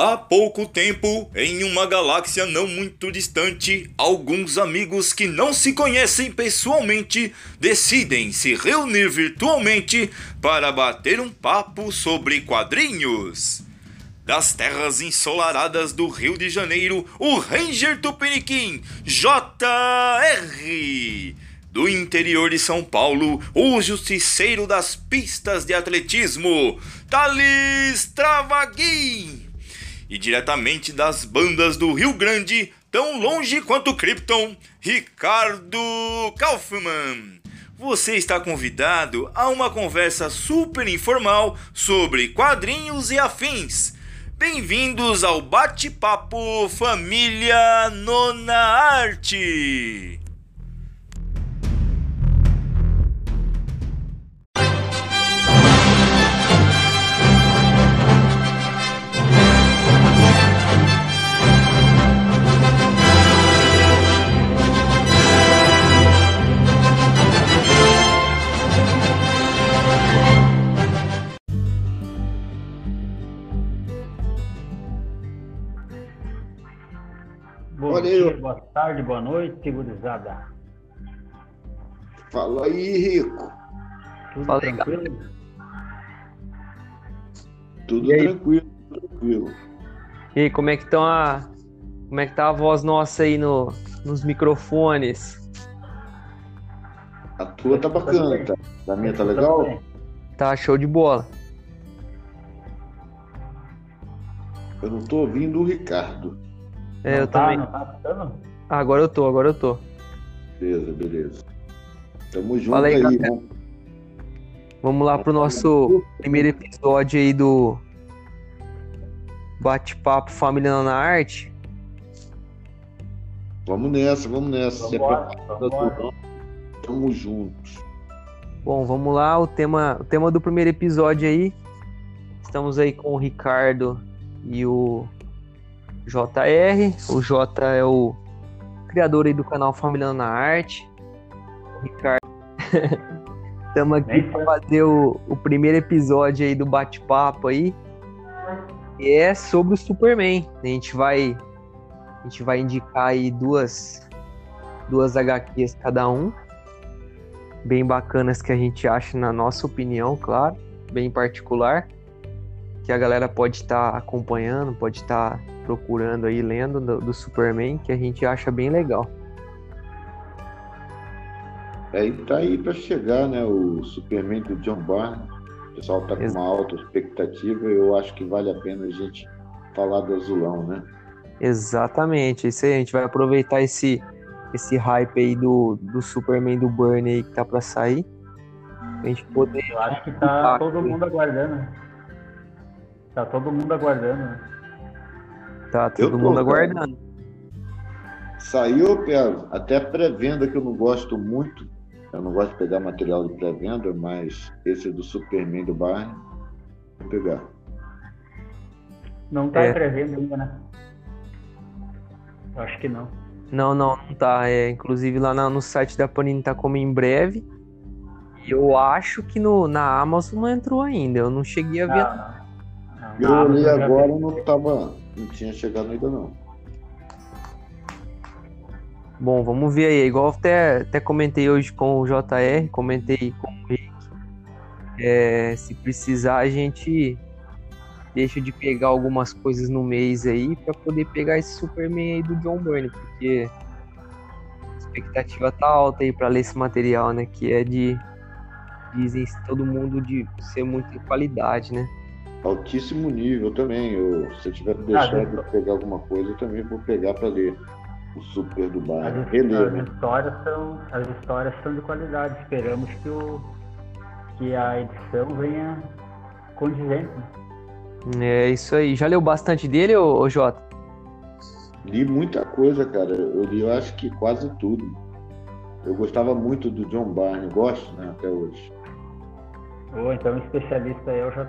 Há pouco tempo, em uma galáxia não muito distante, alguns amigos que não se conhecem pessoalmente decidem se reunir virtualmente para bater um papo sobre quadrinhos. Das terras ensolaradas do Rio de Janeiro, o Ranger Tupiniquim JR. Do interior de São Paulo, o justiceiro das pistas de atletismo, Thales Travaguin e diretamente das bandas do Rio Grande, tão longe quanto Krypton, Ricardo Kaufmann. Você está convidado a uma conversa super informal sobre quadrinhos e afins. Bem-vindos ao bate-papo Família Nona Arte. Dia, boa tarde, boa noite, gurizada. Fala aí, Rico. Tudo Fala aí, tranquilo? Tudo E aí? tranquilo, tranquilo. E aí, como é que estão a. Como é que tá a voz nossa aí no, nos microfones? A tua tá bacana, tá? A minha tá legal? Tá show de bola. Eu não tô ouvindo o Ricardo. É, Não eu tá, também. Não tá escutando? Ah, agora eu tô, agora eu tô. Beleza, beleza. Tamo junto Fala aí, aí, galera. vamos. Lá pro nosso primeiro episódio aí do Bate-Papo Família na Arte. Vamos nessa, vamos nessa. É Vambora, Tamo juntos. Bom, vamos lá, o tema, o tema do primeiro episódio aí. Estamos aí com o Ricardo e o JR. O J é o criador aí do canal Família na Arte. O Ricardo. Estamos aqui para fazer o, o primeiro episódio aí do bate-papo aí. E é sobre o Superman. A gente vai a gente vai indicar aí duas duas HQs cada um bem bacanas que a gente acha, na nossa opinião, claro, bem particular, que a galera pode estar acompanhando, pode estar procurando aí, lendo do, do Superman, que a gente acha bem legal. Aí tá aí pra chegar, né? O Superman do John Barnes. O pessoal tá com uma alta expectativa. Eu acho que vale a pena a gente falar do azulão, né? Exatamente, isso aí, a gente vai aproveitar esse, esse hype aí do, do Superman do Burn aí que tá pra sair, pra gente poder... Eu acho que tá todo mundo aguardando. Tá todo mundo aguardando. né? Tá Eu todo tô, mundo cara. aguardando. Saiu, eu pego. Até pré-venda que eu não gosto muito. Eu não gosto de pegar material de pré-venda, mas esse do Superman do Barney, vou pegar. Não tá É. em pré-venda ainda, né? Eu acho que não. Não, não, não tá. É, inclusive lá na- no site da Panini tá como em breve. E eu acho que no, na Amazon não entrou ainda. Eu não cheguei a ver. Não, Eu na olhei agora e não tava. Não tinha chegado ainda não. Bom, vamos ver aí. Igual até, até comentei hoje com o JR, comentei com o Rick. É, se precisar, a gente deixa de pegar algumas coisas no mês aí pra poder pegar esse Superman aí do John Byrne, porque a expectativa tá alta aí pra ler esse material, né? Que é de. Dizem todo mundo de ser muita qualidade, né? Altíssimo nível também. Eu, se eu tiver que deixar Ah, de pegar alguma coisa, eu também vou pegar para ler o Super do As, Barney. his- Reler, né? as histórias são, as histórias são de qualidade. Esperamos que, o, que a edição venha condizente. né? É isso aí. Já leu bastante dele, ô, ô Jota? Li muita coisa, cara. Eu li, eu acho que quase tudo. Eu gostava muito do John Barney, gosto, né, até hoje. Ou então o especialista é o JR.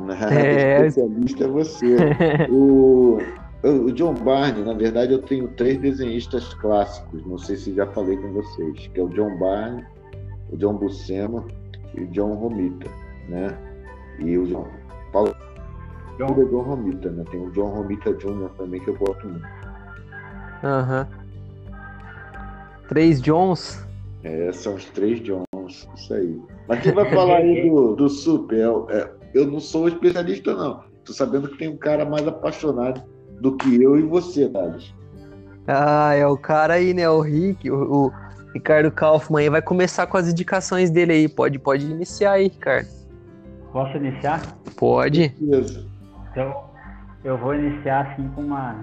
É. O especialista é você. o, o John Barney, na verdade, eu tenho três desenhistas clássicos. Não sei se já falei com vocês, que é o John Barney, o John Buscema e o John Romita, né? E o John Paulo. tudo é John Romita, né? Tem o John Romita Jr. também que eu gosto muito. Aham. Três Johns? É, são os três Johns, isso aí. Mas quem vai falar aí do, do Super? É, é, eu não sou especialista, não. Tô sabendo que tem um cara mais apaixonado do que eu e você, Thales. Ah, é o cara aí, né? O Rick, o, o Ricardo Kaufmann aí vai começar com as indicações dele aí. Pode, pode iniciar aí, Ricardo. Posso iniciar? Pode. Beleza. Então, eu vou iniciar assim com uma,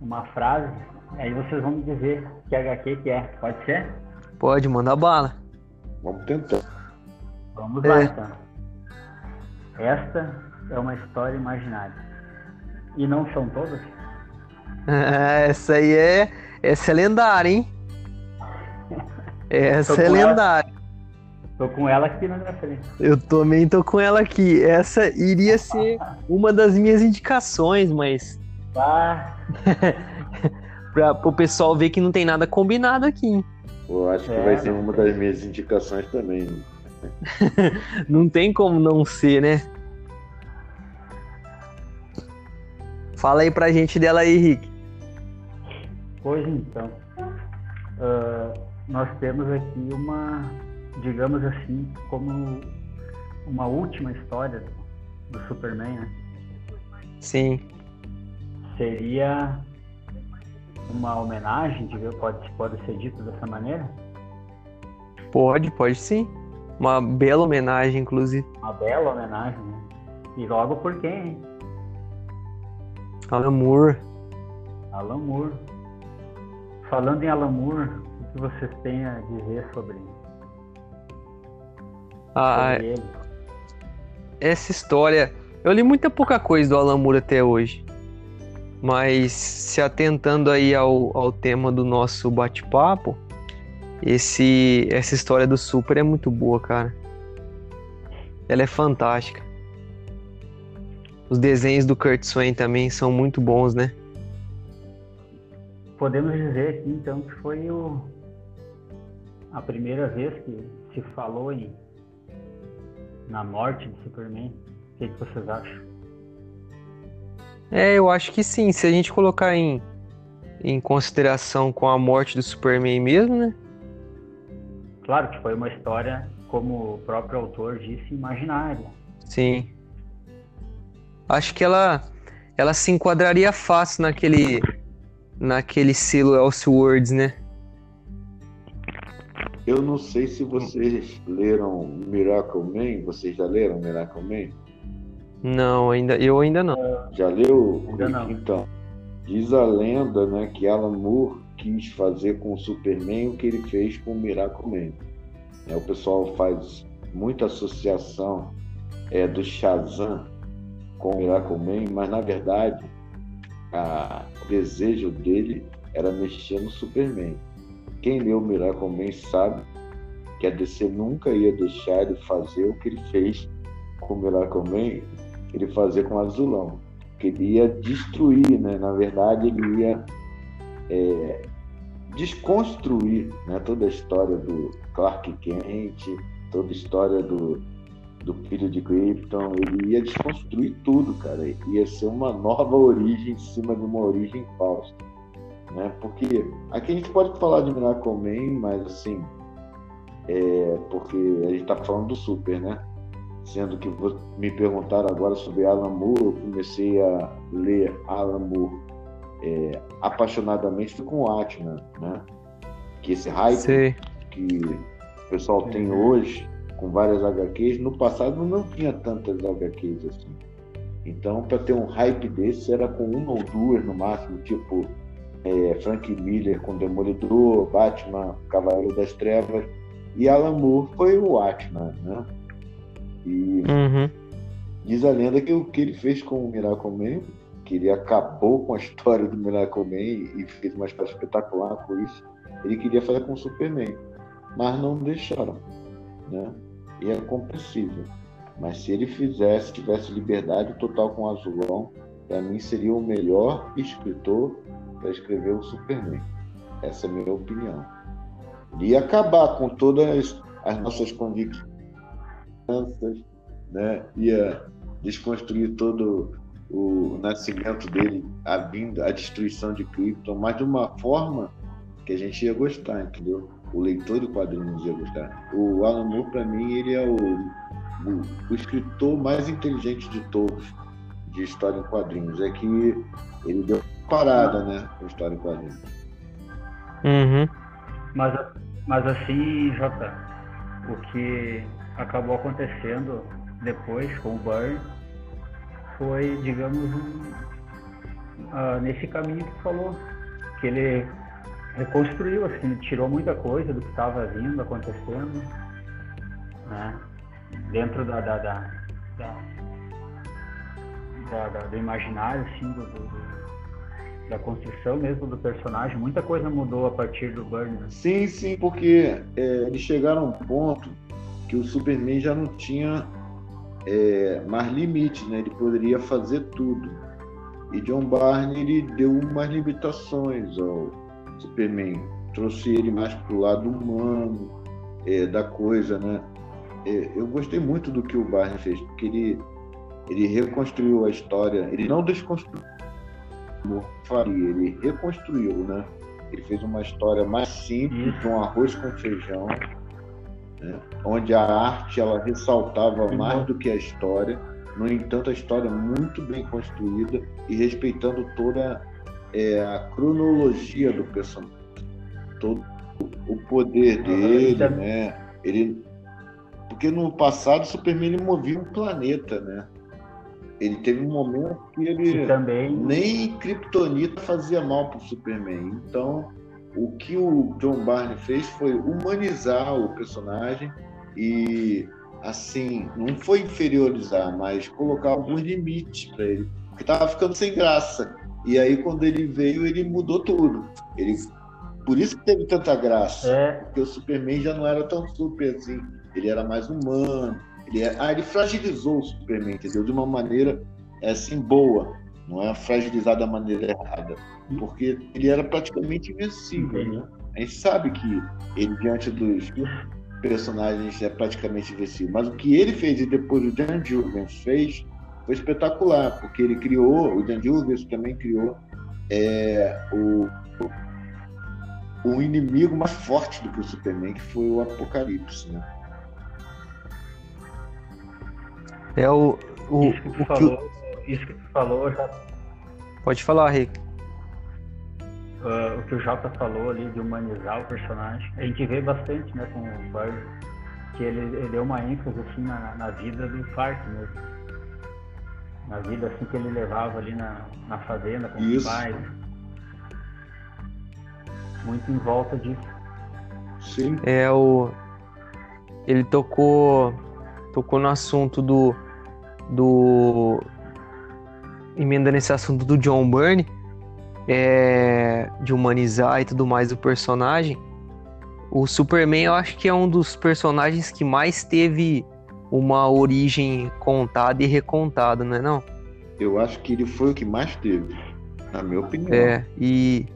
uma frase, aí vocês vão me dizer que HQ que é. Pode ser? Pode, manda bala. Vamos tentar. Vamos lá É. então. Esta é uma história imaginária. E não são todas? Essa aí é. Essa é lendária, hein? Essa é ela. lendária. Tô com ela aqui na minha frente. Eu também tô com ela aqui. Essa iria ser uma das minhas indicações, mas Ah, pra, pro pessoal ver que não tem nada combinado aqui. Eu acho que É, vai ser né? uma das minhas indicações também. Não tem como não ser, né? Fala aí pra gente dela aí, Rick. pois então. Ah, nós temos aqui uma, digamos assim, como uma última história do, do Superman, né? Sim. Seria uma homenagem, digamos, pode, pode ser dito dessa maneira? Pode, pode sim. Uma bela homenagem, inclusive. Uma bela homenagem, né? E logo por quem, hein? Alan Moore. Alan Moore. Falando em Alan Moore, o que vocês têm a dizer sobre, Ah, sobre ele? essa história. Eu li muita pouca coisa do Alan Moore até hoje. Mas se atentando aí ao, ao tema do nosso bate-papo, esse essa história do Super é muito boa, cara. Ela é fantástica. Os desenhos do Kurt Swain também são muito bons, né? Podemos dizer aqui então que foi o, a primeira vez que se falou em, na morte de Superman. O que, que vocês acham? É, eu acho que sim. Se a gente colocar em, em consideração com a morte do Superman mesmo, né? Claro que foi uma história, como o próprio autor disse, imaginária. Sim. Acho que ela ela se enquadraria fácil naquele naquele selo Elseworlds, né? Eu não sei se vocês leram Miracle Man. Vocês já leram Miracle Man? Não, ainda eu ainda não. Já leu? Ainda não. Então, diz a lenda né, que Alan Moore quis fazer com o Superman o que ele fez com o Miracle Man. É, o pessoal faz muita associação é, do Shazam com o Miracle Man, mas na verdade a- o desejo dele era mexer no Superman. Quem leu o Miracle Man sabe que a DC nunca ia deixar ele fazer o que ele fez com o Miracle Man, ele fazer com Azulão. Que ele ia destruir, né? Na verdade, ele ia é, desconstruir né? toda a história do Clark Kent, toda a história do, do filho de Krypton. Ele ia desconstruir tudo, cara. Ia ser uma nova origem em cima de uma origem falsa. Né? Porque aqui a gente pode falar de Miracle Man, mas assim, é porque a gente está falando do Super, né? Sendo que me perguntaram agora sobre Alan Moore, eu comecei a ler Alan Moore é, apaixonadamente com o Atman, né? Que esse hype Sei. que o pessoal tem hoje com várias HQs, no passado não tinha tantas HQs assim. Então, para ter um hype desse, era com uma ou duas no máximo, tipo é, Frank Miller com Demolidor, Batman, Cavaleiro das Trevas, e Alan Moore foi o Atman, né? E Uhum. diz a lenda que o que ele fez com o Miracle Man, que ele acabou com a história do Miracle Man e fez uma história espetacular com isso, ele queria fazer com o Superman, mas não deixaram, né? E é compreensível. Mas se ele fizesse, tivesse liberdade total com o Azulão, para mim seria o melhor escritor para escrever o Superman. Essa é a minha opinião. Ia acabar com todas as nossas convicções, né? Ia desconstruir todo o nascimento dele, a vinda, a destruição de Krypton, mas de uma forma que a gente ia gostar, entendeu? O leitor de quadrinhos ia gostar. O Alan Moore, para mim, ele é o, o, o, escritor mais inteligente de todos de história em quadrinhos. É que ele deu parada, né, com história em quadrinhos. Uhum. Mas, mas assim, Jota, o que acabou acontecendo depois com o Burn foi, digamos, um, uh, nesse caminho que falou, que ele reconstruiu, assim, tirou muita coisa do que estava vindo, acontecendo, né? Dentro da, da, da, da, do imaginário, assim, do, do, da construção mesmo do personagem, muita coisa mudou a partir do Burn. Né? Sim, sim, porque é, eles chegaram a um ponto que o Superman já não tinha é, mais limite, né? Ele poderia fazer tudo. E John Barney ele deu umas limitações ao Superman, trouxe ele mais para o lado humano é, da coisa, né? É, eu gostei muito do que o Barney fez, porque ele ele reconstruiu a história, ele não desconstruiu, como faria, ele reconstruiu, né? Ele fez uma história mais simples, um arroz com feijão, né? onde a arte ela ressaltava mais do que a história. No entanto, a história é muito bem construída e respeitando toda é, a cronologia do personagem, todo o poder dele, né? Ele, porque no passado o Superman ele movia um planeta, né? Ele teve um momento que ele também... nem Kryptonita fazia mal para o Superman. Então o que o John Barney fez foi humanizar o personagem e assim não foi inferiorizar, mas colocar alguns limites para ele, porque estava ficando sem graça. E aí quando ele veio ele mudou tudo. Ele por isso que teve tanta graça, é. porque o Superman já não era tão super assim, ele era mais humano. Ele, é... ah, ele fragilizou o Superman, entendeu? De uma maneira assim boa, não é fragilizar da maneira errada porque ele era praticamente invencível, né? A gente sabe que ele, diante dos personagens, é praticamente invencível. Mas o que ele fez e depois o Dan Jurgens fez foi espetacular, porque ele criou, o Dan Jurgens também criou é, o, o inimigo mais forte do que o Superman, que foi o Apocalipse, né? É o, o, o que... isso que tu falou já Pode falar, Rick uh, o que o Jota falou ali de humanizar o personagem. A gente vê bastante, né, com o Bird, que ele, ele deu uma ênfase assim na, na vida do Clark mesmo. Na vida assim que ele levava ali na, na fazenda com Isso. os pais. Muito em volta disso. Sim. É o ele tocou tocou no assunto do do emendando esse assunto do John Byrne é, de humanizar e tudo mais o personagem, o Superman eu acho que é um dos personagens que mais teve uma origem contada e recontada, não é não? Eu acho que ele foi o que mais teve, na minha opinião. É, e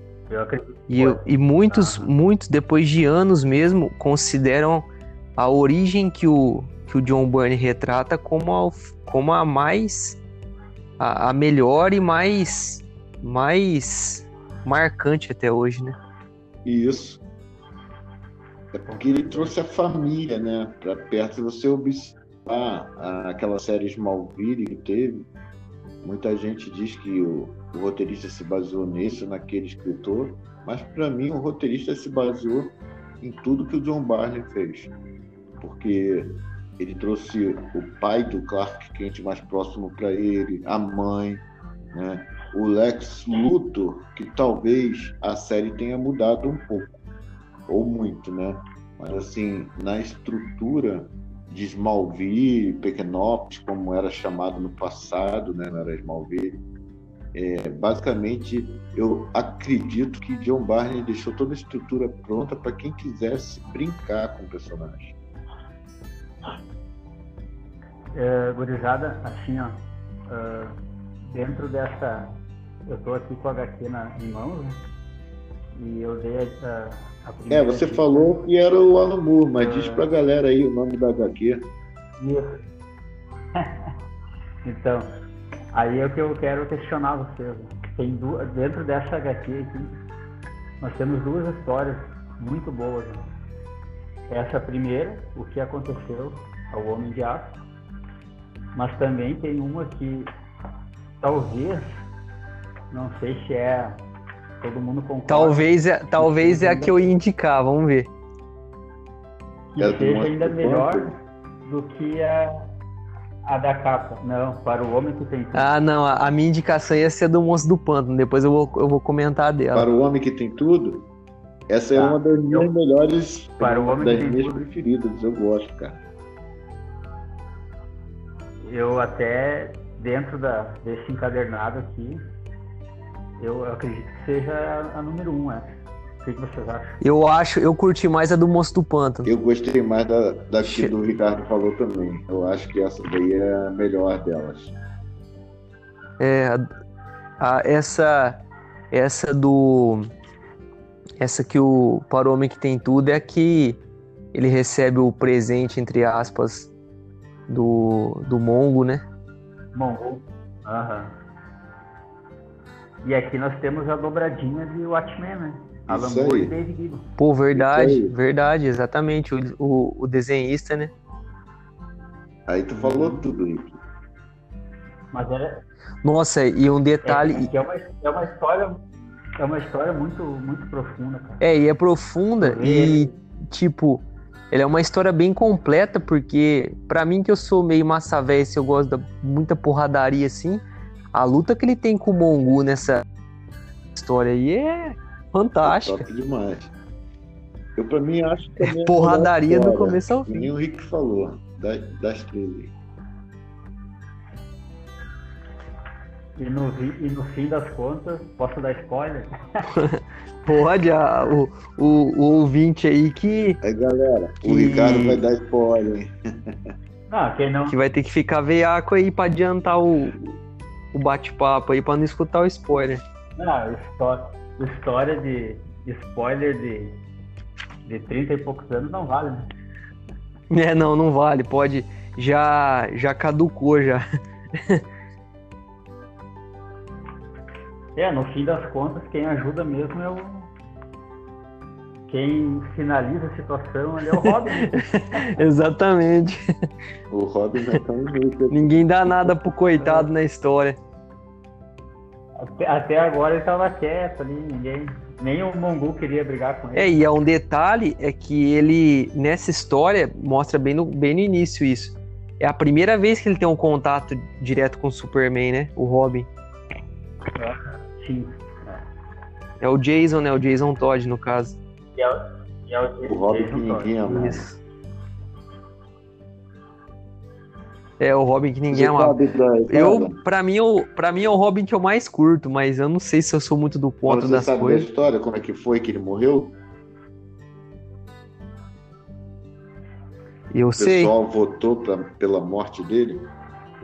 e, eu- e muitos, muitos, depois de anos mesmo, consideram a origem que o, que o John Byrne retrata como a, como a mais. A, a melhor e mais. mais marcante até hoje, né? Isso. É porque ele trouxe a família, né, para perto. Se você observar aquela série Smallville que teve, muita gente diz que o, o roteirista se baseou nesse ou naquele escritor, mas para mim o roteirista se baseou em tudo que o John Barney fez, porque ele trouxe o pai do Clark Kent mais próximo para ele, a mãe, né? o Lex Luthor, que talvez a série tenha mudado um pouco, ou muito, né? Mas assim, na estrutura de Smallville, Pequenópolis, como era chamado no passado, né? Não era Smallville. É, basicamente, eu acredito que John Barney deixou toda a estrutura pronta para quem quisesse brincar com o personagem. É, gurizada, assim, ó, ah, dentro dessa. Eu tô aqui com a HQ na, em mãos, né? E eu dei a, a É, primeira você dica- falou que era o Alan Moore, mas diz pra galera aí o nome da HQ. Isso. Então, aí é o que eu quero questionar vocês. Tem duas, dentro dessa HQ aqui, nós temos duas histórias muito boas. Né? Essa primeira, o que aconteceu ao Homem de Aço, mas também tem uma que talvez, não sei se é todo mundo concorda. Talvez, é, talvez é a que eu ia indicar, vamos ver. Que é seja ainda melhor do que a, a da capa. Não, para o homem que tem tudo. Ah, não, a, a minha indicação ia ser do Monstro do Pântano, depois eu vou, eu vou comentar dela. Para o homem que tem tudo, essa é ah, uma das minhas eu, melhores, para o homem das que minhas preferidas, eu gosto, cara. Eu até, dentro da, desse encadernado aqui, eu acredito que seja a, a número um, essa. O que, que vocês acham? Eu acho, eu curti mais a do Monstro do Pântano. Eu gostei mais da, da que o Ricardo falou também. Eu acho que essa daí é a melhor delas. É, a, a, essa, essa do, essa que o para o homem que tem tudo é a que ele recebe o presente entre aspas do, do Mongo, né? Mongo. Aham. E aqui nós temos a dobradinha de Watchmen, né? Alan Moore e David Gibbons. Pô, verdade, verdade, exatamente. O, o, o, desenhista, né? Aí tu falou tudo, Rick. Mas era. Nossa, e um detalhe. É, é, uma, é uma história. É uma história muito, muito profunda, cara. É, e é profunda e, tipo, ela é uma história bem completa, porque, para mim, que eu sou meio massa velha, eu gosto de muita porradaria assim, a luta que ele tem com o Mongu nessa história aí é fantástica. É top demais. Eu, pra mim, acho que. É porradaria do começo ao fim. Nem o Rick falou, das, das três E no, e no fim das contas, posso dar spoiler? Pode, a, o, o, o ouvinte aí que. Aí, galera, que... o Ricardo vai dar spoiler. Ah, quem não. Que vai ter que ficar veiaco aí pra adiantar o, o bate-papo aí, pra não escutar o spoiler. Não, história, história de spoiler de, de 30 e poucos anos não vale, né? É, não, não vale. Pode. Já, já caducou já. É, no fim das contas, quem ajuda mesmo é o. Quem finaliza a situação ali é o Robin. Exatamente. O Robin é tão jeito. Ninguém dá nada pro coitado na história. Até, até agora ele tava quieto ali, ninguém. Nem o Mongu queria brigar com ele. É, e é um detalhe é que ele, nessa história, mostra bem no, bem no início isso. É a primeira vez que ele tem um contato direto com o Superman, né? O Robin. É. É. o Jason, né? O Jason Todd, no caso. E é, o, e é o, o Robin que ninguém ama. É o Robin que ninguém ama. Eu, pra mim, eu, pra mim é o Robin que eu mais curto, mas eu não sei se eu sou muito do ponto das sabe coisas. Da história, como é que foi que ele morreu? Eu sei. O pessoal votou pra, pela morte dele.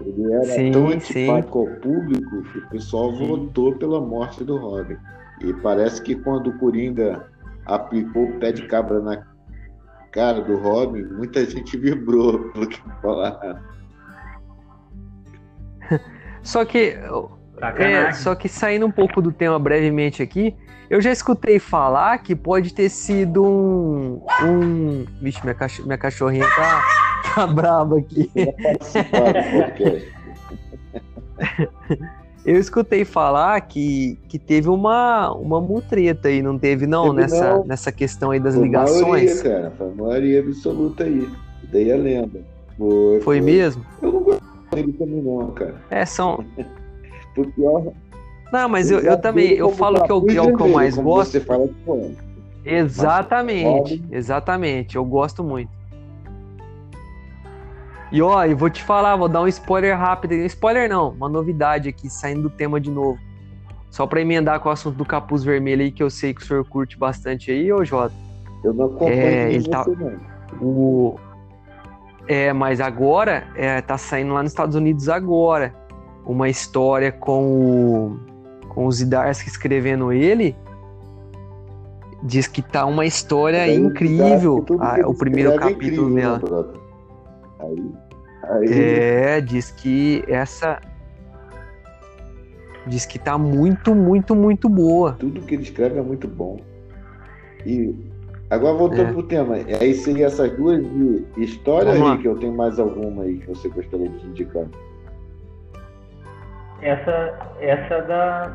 Ele era sim, tão antipático ao público que o pessoal sim. votou pela morte do Robin. E parece que quando o Coringa aplicou o pé de cabra na cara do Robin, muita gente vibrou pelo que falaram. Só que, é, só que saindo um pouco do tema brevemente aqui, eu já escutei falar que pode ter sido um. um... Vixe, minha, cach... minha cachorrinha tá tá brabo aqui. Eu escutei falar que, que teve uma, uma mutreta aí, não teve não, teve nessa, não. nessa questão aí das foi ligações? Maioria, cara, foi a maioria absoluta aí. Dei a lenda. Foi, foi, foi. mesmo? Eu não gosto dele também não, cara. É, são... Por pior... Não, mas eu, eu, também, eu falo que, é o que eu mais gosto. Você fala de Exatamente, exatamente, eu gosto muito. E ó, eu vou te falar, vou dar um spoiler rápido. Spoiler não, uma novidade aqui, saindo do tema de novo. Só para emendar com o assunto do capuz vermelho aí, que eu sei que o senhor curte bastante aí, ô Jota. Eu não acompanho é, ele tá, o É, mas agora é, tá saindo lá nos Estados Unidos agora uma história com o com os Idarsky escrevendo ele. Diz que tá uma história incrível. Ah, o primeiro capítulo é incrível, dela. Aí Aí, É, diz que essa. Diz que tá muito, muito, muito boa. tudo que ele escreve é muito bom. E agora voltando É. pro tema, aí seria essas duas de história, Vamos lá. Rick, eu tenho mais alguma aí que você gostaria de indicar? Essa, essa da.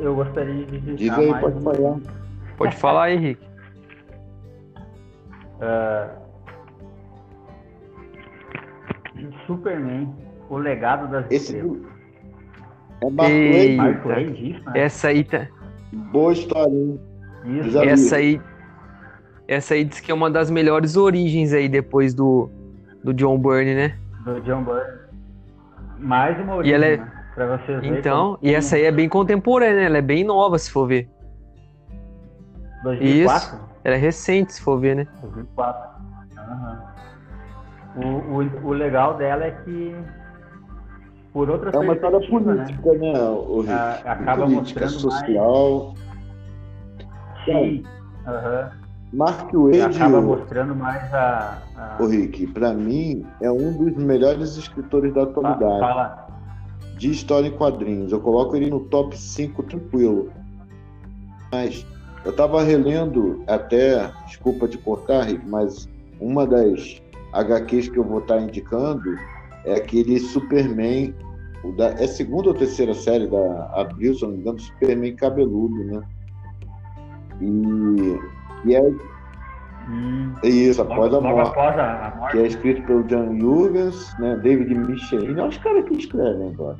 Eu gostaria de Diz aí, mais pode um- Pode falar. falar aí, Henrique. ah, Superman, o legado das Esse estrelas. é Marco Eita. Twain disso, né? Essa aí tá. Boa história, hein? Isso. Essa aí. Essa aí diz que é uma das melhores origens aí depois do, do John Byrne, né? do John Byrne. Mais uma origem, ela é- né? Pra vocês verem Então, como- e essa aí é bem contemporânea, ela é bem nova, se for ver. 2004? Ela é recente, se for ver, né? 2004. Aham. O, o, o legal dela é que, por outra É uma história perspectiva, né? política, né, o Rick? A- acaba política, mostrando social. Sim. Aham. Mark Wade, acaba o, mostrando mais a. a... o Rick, pra mim, é um dos melhores escritores da atualidade. Fala. De história em quadrinhos. Eu coloco ele no top 5 tranquilo. Mas eu tava relendo até, desculpa te cortar, Rick, mas uma das HQs que eu vou estar indicando é aquele Superman, da, é segunda ou terceira série da Abril, se não me engano, Superman cabeludo, né? E, e é Hum, é isso, logo, após a morte após a, a morte. que é escrito pelo John Jurgens, né, David Michelin, é os caras que escrevem agora.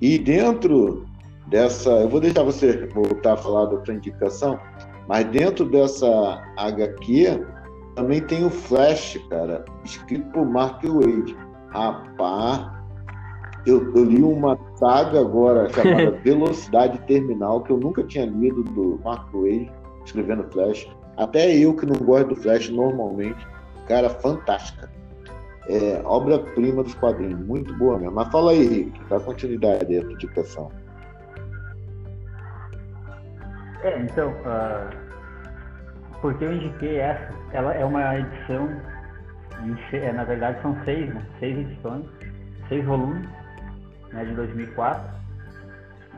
E dentro dessa, eu vou deixar você voltar a falar da tua indicação, mas dentro dessa HQ também tem o Flash, cara, escrito por Mark Wade. Rapaz, eu, eu li uma saga agora chamada Velocidade Terminal, que eu nunca tinha lido do Mark Wade, escrevendo Flash. Até eu que não gosto do Flash normalmente, cara, fantástica. É, obra-prima dos quadrinhos, muito boa mesmo. Mas fala aí, Rick, dá continuidade à tua indicação. É, então, ah, porque eu indiquei essa, ela é uma edição, é, na verdade são seis, né? Seis edições, seis volumes, né, de 2004.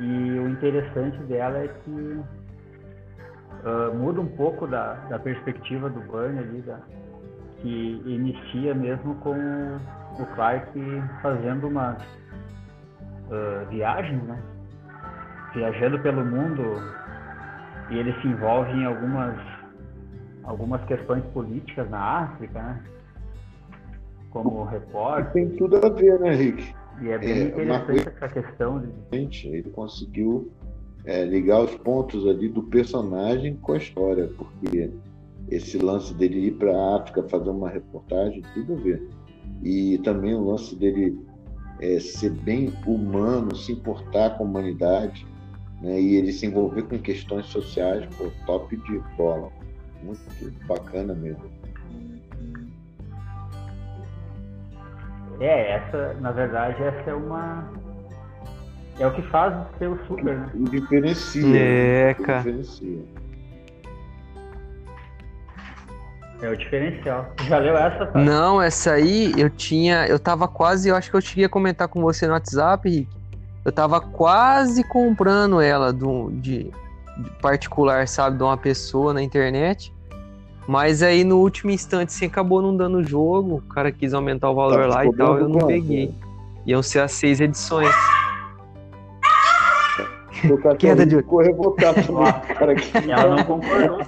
E o interessante dela é que ah, muda um pouco da, da perspectiva do Byrne ali, da, que inicia mesmo com o Clark fazendo umas ah, viagens, né? Viajando pelo mundo e ele se envolve em algumas algumas questões políticas na África, né? Como repórter, Tem tudo a ver, né, Rick? e é bem É, interessante essa questão de Gente, ele conseguiu é, ligar os pontos ali do personagem com a história, porque esse lance dele ir para a África fazer uma reportagem, tudo a ver. E também o lance dele é, ser bem humano, se importar com a humanidade, né, e ele se envolver com questões sociais, pô, top de bola. Muito bacana mesmo. é essa, na verdade, essa é uma é o que faz ser o super, né? O diferencia. É, né? O cara. diferencia. É o diferencial. Já leu essa? Tá? Não, essa aí eu tinha. Eu tava quase. Eu acho que eu cheguei a comentar com você no WhatsApp, Rick. Eu tava quase comprando ela do, de, de particular, sabe, de uma pessoa na internet. Mas aí no último instante, assim, acabou não dando o jogo. O cara quis aumentar o valor Tá lá e tal, eu não quanto? peguei. Iam ser as seis edições. Queda de- ficou revoltado Ó, cara que Ela não concordou.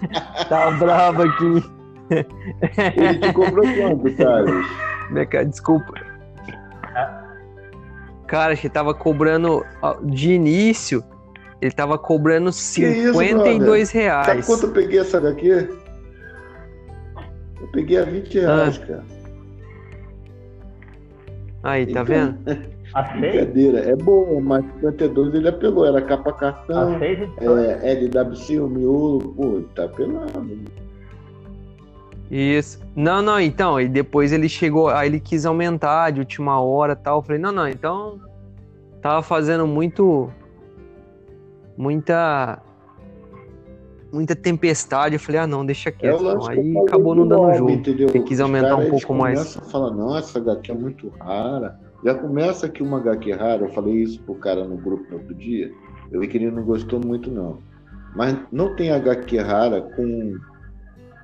Tá bravo aqui. Ele te cobrou quanto, cara, desculpa. Cara, que tava cobrando de início. Ele tava cobrando isso, brother? 52 Sabe reais. quanto eu peguei essa daqui? Eu peguei a 20 reais, Ah. cara. Aí, tá Então, vendo? Seis, Brincadeira. É boa, mas 52 ele apelou. Era capa cartão, edições. é, LWC, o miolo. Pô, ele tá apelando. Isso. Não, não, então, e depois ele chegou, aí ele quis aumentar de última hora tal. Eu falei, não, não, então tava fazendo muito muita muita tempestade. Eu falei, ah, não, deixa quieto. Não. Aí acabou não dando jogo. Entendeu? Eu quis aumentar um pouco mais. Fala, não, essa HQ é muito rara. Já começa aqui uma HQ rara. Eu falei isso pro cara no grupo no outro dia. Eu vi que ele não gostou muito, não. Mas não tem HQ rara com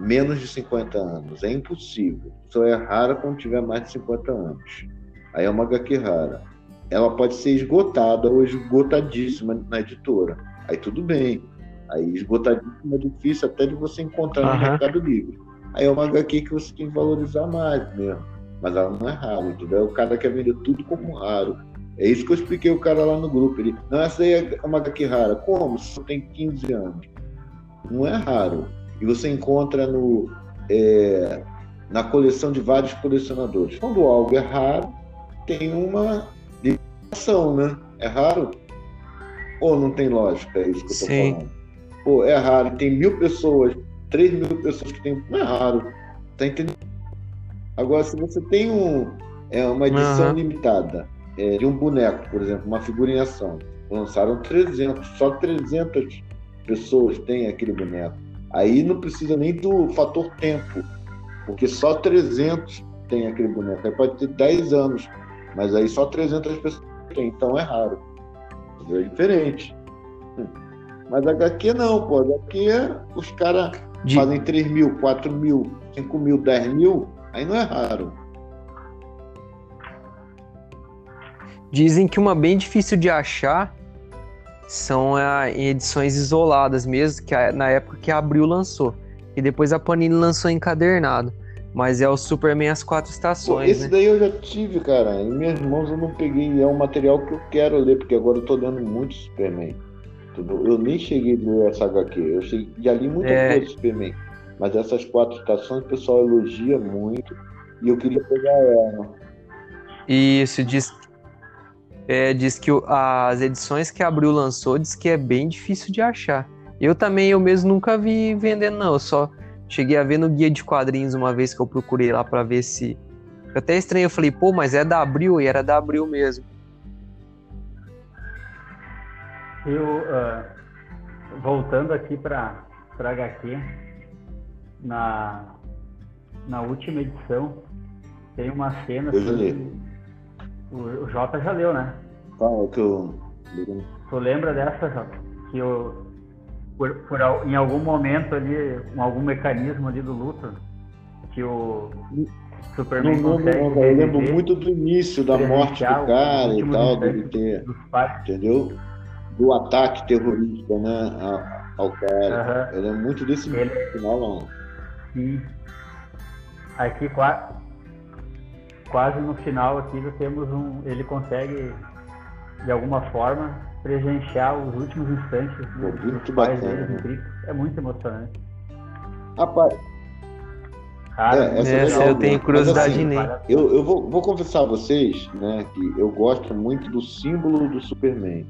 menos de 50 anos. É impossível. Só é rara quando tiver mais de 50 anos. Aí é uma HQ rara. Ela pode ser esgotada ou esgotadíssima na editora. Aí tudo bem. Aí esgotadíssima é difícil até de você encontrar uhum. no Mercado Livre. Aí é uma HQ que você tem que valorizar mais mesmo. Mas ela não é rara, entendeu? O cara quer vender tudo como raro. É isso que eu expliquei o cara lá no grupo. Ele, não, essa aí é uma HQ rara. Como? Só tem 15 anos. Não é raro. E você encontra no, é, na coleção de vários colecionadores. Quando algo é raro, tem uma limitação, né? É raro? Ou não tem lógica? É isso que eu estou falando. Pô, é raro. Tem mil pessoas, três mil pessoas que tem. Não é raro. Tá entendendo? Agora, se você tem um, é, uma edição uhum. limitada é, de um boneco, por exemplo, uma figura em ação, lançaram 300, só 300 pessoas têm aquele boneco. Aí não precisa nem do fator tempo, porque só 300 tem aquele boneco. Aí pode ter 10 anos, mas aí só 300 pessoas têm, então é raro. É diferente. Mas HQ não, pô. HQ os caras de... fazem 3 mil, 4 mil, 5 mil, 10 mil, aí não é raro. Dizem que uma bem difícil de achar são a, em edições isoladas mesmo, que a, na época que a Abril lançou. E depois a Panini lançou encadernado. Mas é o Superman As Quatro Estações. Pô, esse né? daí eu já tive, cara. Em minhas mãos eu não peguei. É um material que eu quero ler, porque agora eu tô dando muito Superman. Eu nem cheguei a ler essa HQ. Eu cheguei, já li muita é... coisa de Superman. Mas essas quatro estações o pessoal elogia muito. E eu queria pegar ela. Isso, diz, é, diz que as edições que a Abril lançou diz que é bem difícil de achar. Eu também, eu mesmo nunca vi vendendo, não. Eu só cheguei a ver no guia de quadrinhos uma vez que eu procurei lá para ver se. Eu até estranho, eu falei, pô, mas é da Abril e era da Abril mesmo. Eu, uh, voltando aqui para HQ, na, na última edição, tem uma cena. Eu já li. O, o Jota já leu, né? Fala que eu. Tu lembra dessa, Jota? Que eu, por, por, em algum momento ali, com algum mecanismo ali do luto, que o Superman não, consegue. Não, eu lembro muito do início da morte do cara e tal, dele ter. Entendeu? do ataque terrorista né, ao cara. Uhum. Eu lembro muito desse Ele... final, não. Sim. Aqui quase, quase no final aqui temos um. Ele consegue de alguma forma presenciar os últimos instantes Pô, muito bacana, né? É muito emocionante. Rapaz. Cara, é, essa, essa eu tenho curiosidade assim, nele. Eu, eu vou, vou confessar a vocês né, que eu gosto muito do símbolo do Superman.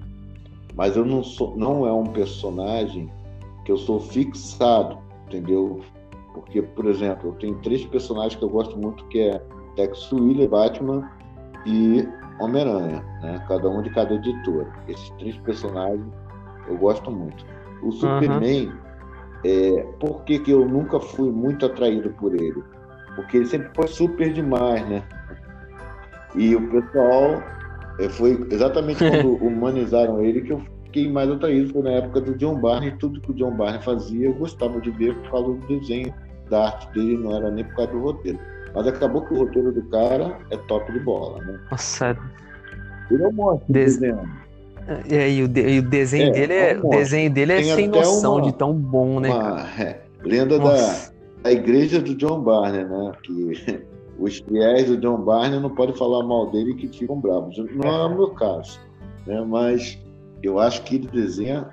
Mas eu não sou, não é um personagem que eu sou fixado, entendeu? Porque, por exemplo, eu tenho três personagens que eu gosto muito, que é Tex Wheeler, Batman e Homem-Aranha, né? Cada um de cada editora. Esses três personagens eu gosto muito. O Superman, uhum. é, por que, que eu nunca fui muito atraído por ele? Porque ele sempre foi super demais, né? E o pessoal é, foi exatamente quando humanizaram ele que eu fiquei mais atraído. Foi na época do John Barney. Tudo que o John Barney fazia, eu gostava de ver por causa do desenho, da arte dele, não era nem por causa do roteiro. Mas acabou que o roteiro do cara é top de bola, né? Nossa, ele é um Des... É, e, o de, e o desenho é, dele é, é um o desenho dele é sem noção uma, de tão bom, né? Uma, é, lenda da, da igreja do John Barney, né? Que os fiéis do John Barney não podem falar mal dele que ficam bravos. Não é o meu caso, né? mas eu acho que ele desenha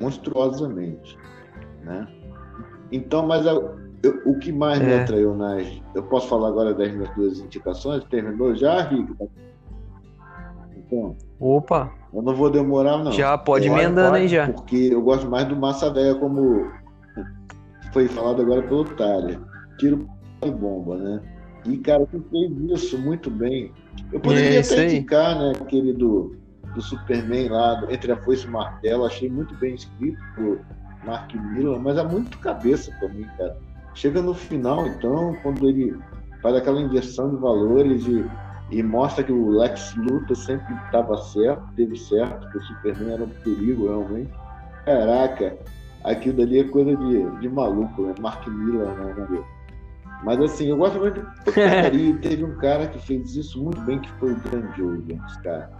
monstruosamente. Né? Então, mas eu, eu, o que mais é. me atraiu nas. Eu posso falar agora das minhas duas indicações? Terminou já, Rick? Então, Opa! Eu não vou demorar, não. Já pode é, emendando aí já. Porque eu gosto mais do Massa Velha, como foi falado agora pelo Otário. Tiro e bomba, né? E, cara, tu fez isso muito bem. Eu poderia é até indicar, né, aquele do, do Superman lá, Entre a Foice e o Martelo, achei muito bem escrito por, Mark Miller, mas é muito cabeça pra mim, cara. Chega no final, então, quando ele faz aquela inversão de valores e, e mostra que o Lex Luthor sempre estava certo, teve certo, que o Superman era um perigo realmente. Caraca, aquilo dali é coisa de, de maluco, né? Mark Miller, né? Mas assim, eu gosto muito de. Teve um cara que fez isso muito bem, que foi o Dan Jurgens, cara.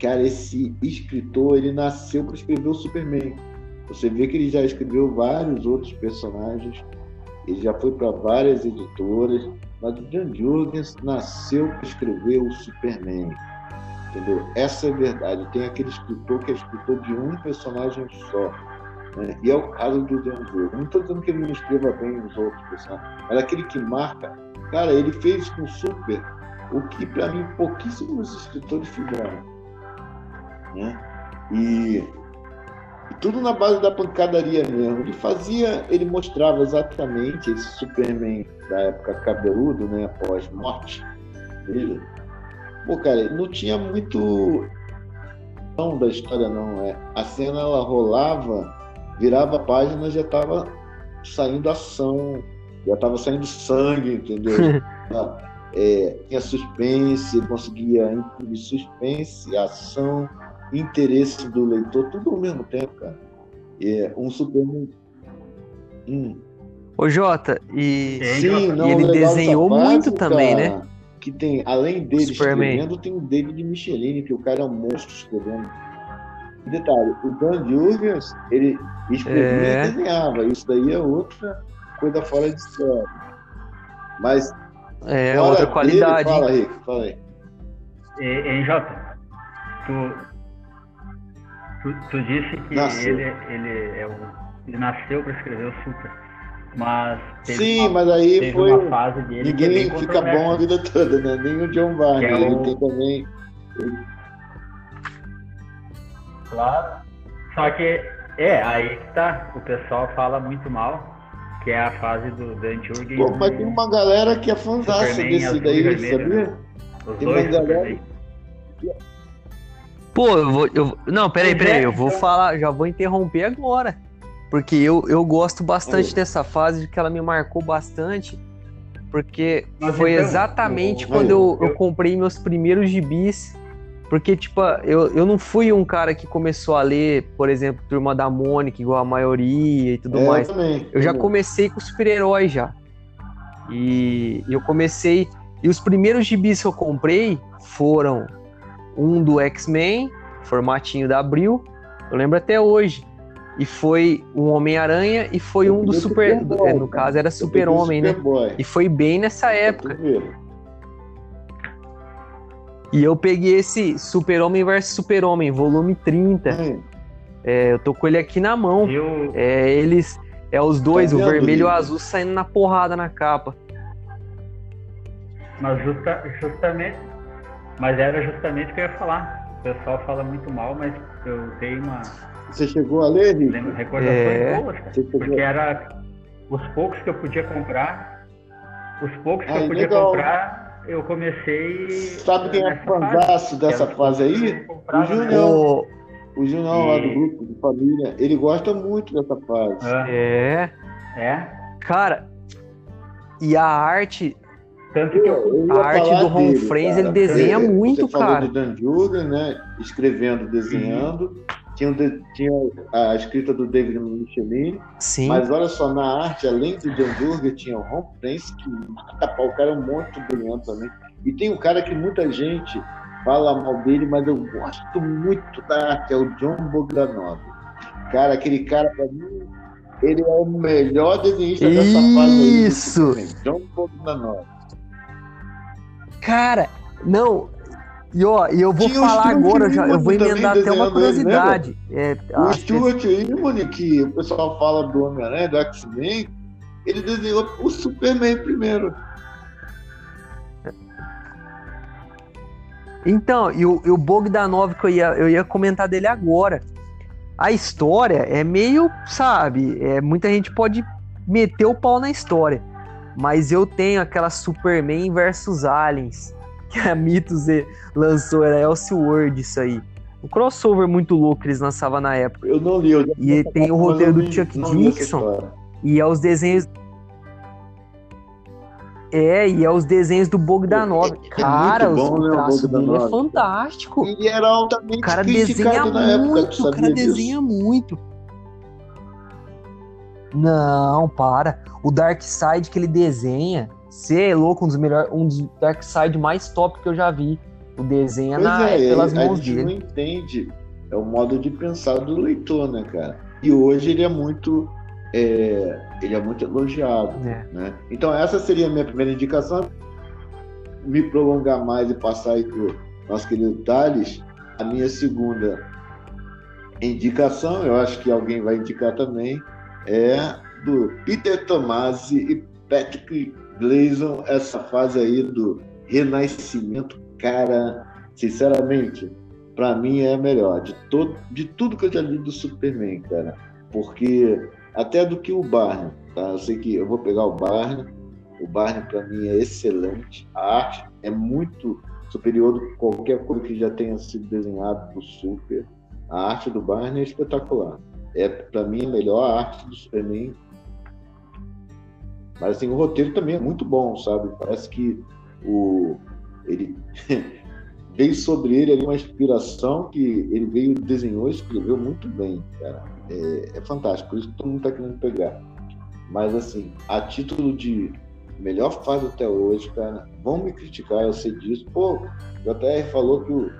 Cara, esse escritor, ele nasceu para escrever o Superman. Você vê que ele já escreveu vários outros personagens, ele já foi para várias editoras, mas o Dan Jurgens nasceu para escrever o Superman. Entendeu? Essa é a verdade. Tem aquele escritor que é escritor de um personagem só. Né? E é o caso do Dan Jurgens. Não estou dizendo que ele não escreva bem os outros personagens, mas aquele que marca. Cara, ele fez com Super o que para mim pouquíssimos escritores fizeram. Né? E tudo na base da pancadaria mesmo. Ele fazia, ele mostrava exatamente esse Superman da época cabeludo, né? Após morte dele. Pô, cara, não tinha muito não da história não é a cena ela rolava virava a página já tava saindo ação já tava saindo sangue entendeu é, tinha suspense conseguia imprimir suspense ação interesse do leitor, tudo ao mesmo tempo, cara. É um Superman. Hum. Ô Jota, e, Sim, não, e ele desenhou muito também, né? Que tem, além dele Superman. escrevendo, tem o David Michelini, que o cara é um monstro escrevendo. E detalhe, o Dan Jurgens, ele escrevia é. e desenhava. Isso daí é outra coisa fora de série. Mas. É, outra qualidade. Dele, fala, Rick, fala aí. Hein, Jota? Tu, Tu, tu disse que ele, ele, é o, ele nasceu para escrever o Super. Mas Sim, uma, mas aí foi. Uma fase dele Ninguém fica bom a vida toda, né? Nem o John Barney. É ele tem também. Claro. Só que é, aí que tá. O pessoal fala muito mal, que é a fase do Dan Jurgens. Pô, mas tem uma galera que é fãzaça desse daí, sabia? Né? Os tem dois uma galera. Pô, eu vou. Eu, não, peraí, peraí. Eu vou falar, já vou interromper agora. Porque eu, eu gosto bastante dessa fase, que ela me marcou bastante. Porque foi então, exatamente quando eu, eu, comprei meus primeiros gibis. Porque, tipo, eu, eu não fui um cara que começou a ler, por exemplo, Turma da Mônica, igual a maioria e tudo é, mais. Também, eu já comecei com super-heróis já. E eu comecei. E os primeiros gibis que eu comprei foram um do X-Men, formatinho da Abril, eu lembro até hoje. E foi um Homem-Aranha e foi um do Super. Boy, no caso era Super-Homem, né? E foi bem nessa época. E eu peguei esse Super-Homem versus Super-Homem, volume 30. Hum. É, eu tô com ele aqui na mão. Eu... É, eles. É os dois, tá o vermelho e o azul, saindo na porrada na capa. Mas justa, justamente, mas era justamente o que eu ia falar. O pessoal fala muito mal, mas eu tenho uma. Você chegou a ler, Rico? Recordações é... boas, cara. Porque era os poucos que eu podia comprar. Os poucos que eu podia legal. comprar, eu comecei. Sabe quem é fanzaço dessa fase aí? O Junião. O Junião e... lá do grupo de família. Ele gosta muito dessa fase. É. É. Cara, e a arte tanto que eu, eu a arte do Ron Friends, ele desenha muito, Você cara. Falou do Dan Jurgen, né? Escrevendo, desenhando. Tinha, tinha, a escrita do David Michelin. Sim. Mas olha só, na arte, além do Dan Jurgen, tinha o Ron Friends, que mata. O cara é um monte brilhante também. E tem um cara que muita gente fala mal dele, mas eu gosto muito da arte, é o John Bogdanov. Cara, aquele cara, pra mim, ele é o melhor desenhista Isso. dessa fase. Isso! John Bogdanov. Cara, não. E ó, e eu vou Tinha falar agora, eu, já, eu vou emendar até uma curiosidade. é, o Stuart Immonen, que o pessoal fala do Homem-Aranha, do X-Men, ele desenhou o Superman primeiro. Então, e o, e o Bogdanov que eu ia, eu ia comentar dele agora. A história é meio, sabe, é, muita gente pode meter o pau na história. Mas eu tenho aquela Superman versus Aliens, que a Mitos lançou, era Elseworld isso aí. um crossover muito louco que eles lançavam na época. Eu não li. Eu e tem o roteiro do Chuck Dixon. E é os desenhos. É, e é os desenhos do Bogdanov. É, é cara, bom, o né, traço dele é fantástico. Ele era altamente o cara desenha muito, época, o cara disso? desenha muito. Não, para. O Dark Side que ele desenha, você é louco, um dos melhores, um dos Dark Side mais top que eu já vi. O desenho na, é, pelas mãos dele. não entende. É o modo de pensar do leitor, né, cara? E hoje ele é muito. É, ele é muito elogiado. É. Né? Então, essa seria a minha primeira indicação. Me prolongar mais e passar aí para o nosso querido Thales. A minha segunda indicação, eu acho que alguém vai indicar também, é do Peter Tomasi e Patrick Gleason, essa fase aí do renascimento cara, sinceramente, para mim é a melhor de todo, de tudo que eu já li do Superman, cara. Porque até do que o Barney, tá? Eu sei que eu vou pegar o Barney. O Barney para mim é excelente. A arte é muito superior do que qualquer coisa que já tenha sido desenhado do Super. A arte do Barney é espetacular. É para mim a melhor arte do Superman. Mas assim, o roteiro também é muito bom, sabe? Parece que o ele veio sobre ele ali uma inspiração que ele veio, desenhou e escreveu muito bem, cara. É, é fantástico, por isso que todo mundo está querendo pegar. Mas, assim, a título de melhor fase até hoje, cara, vão me criticar, eu sei disso. Pô, o JR falou que o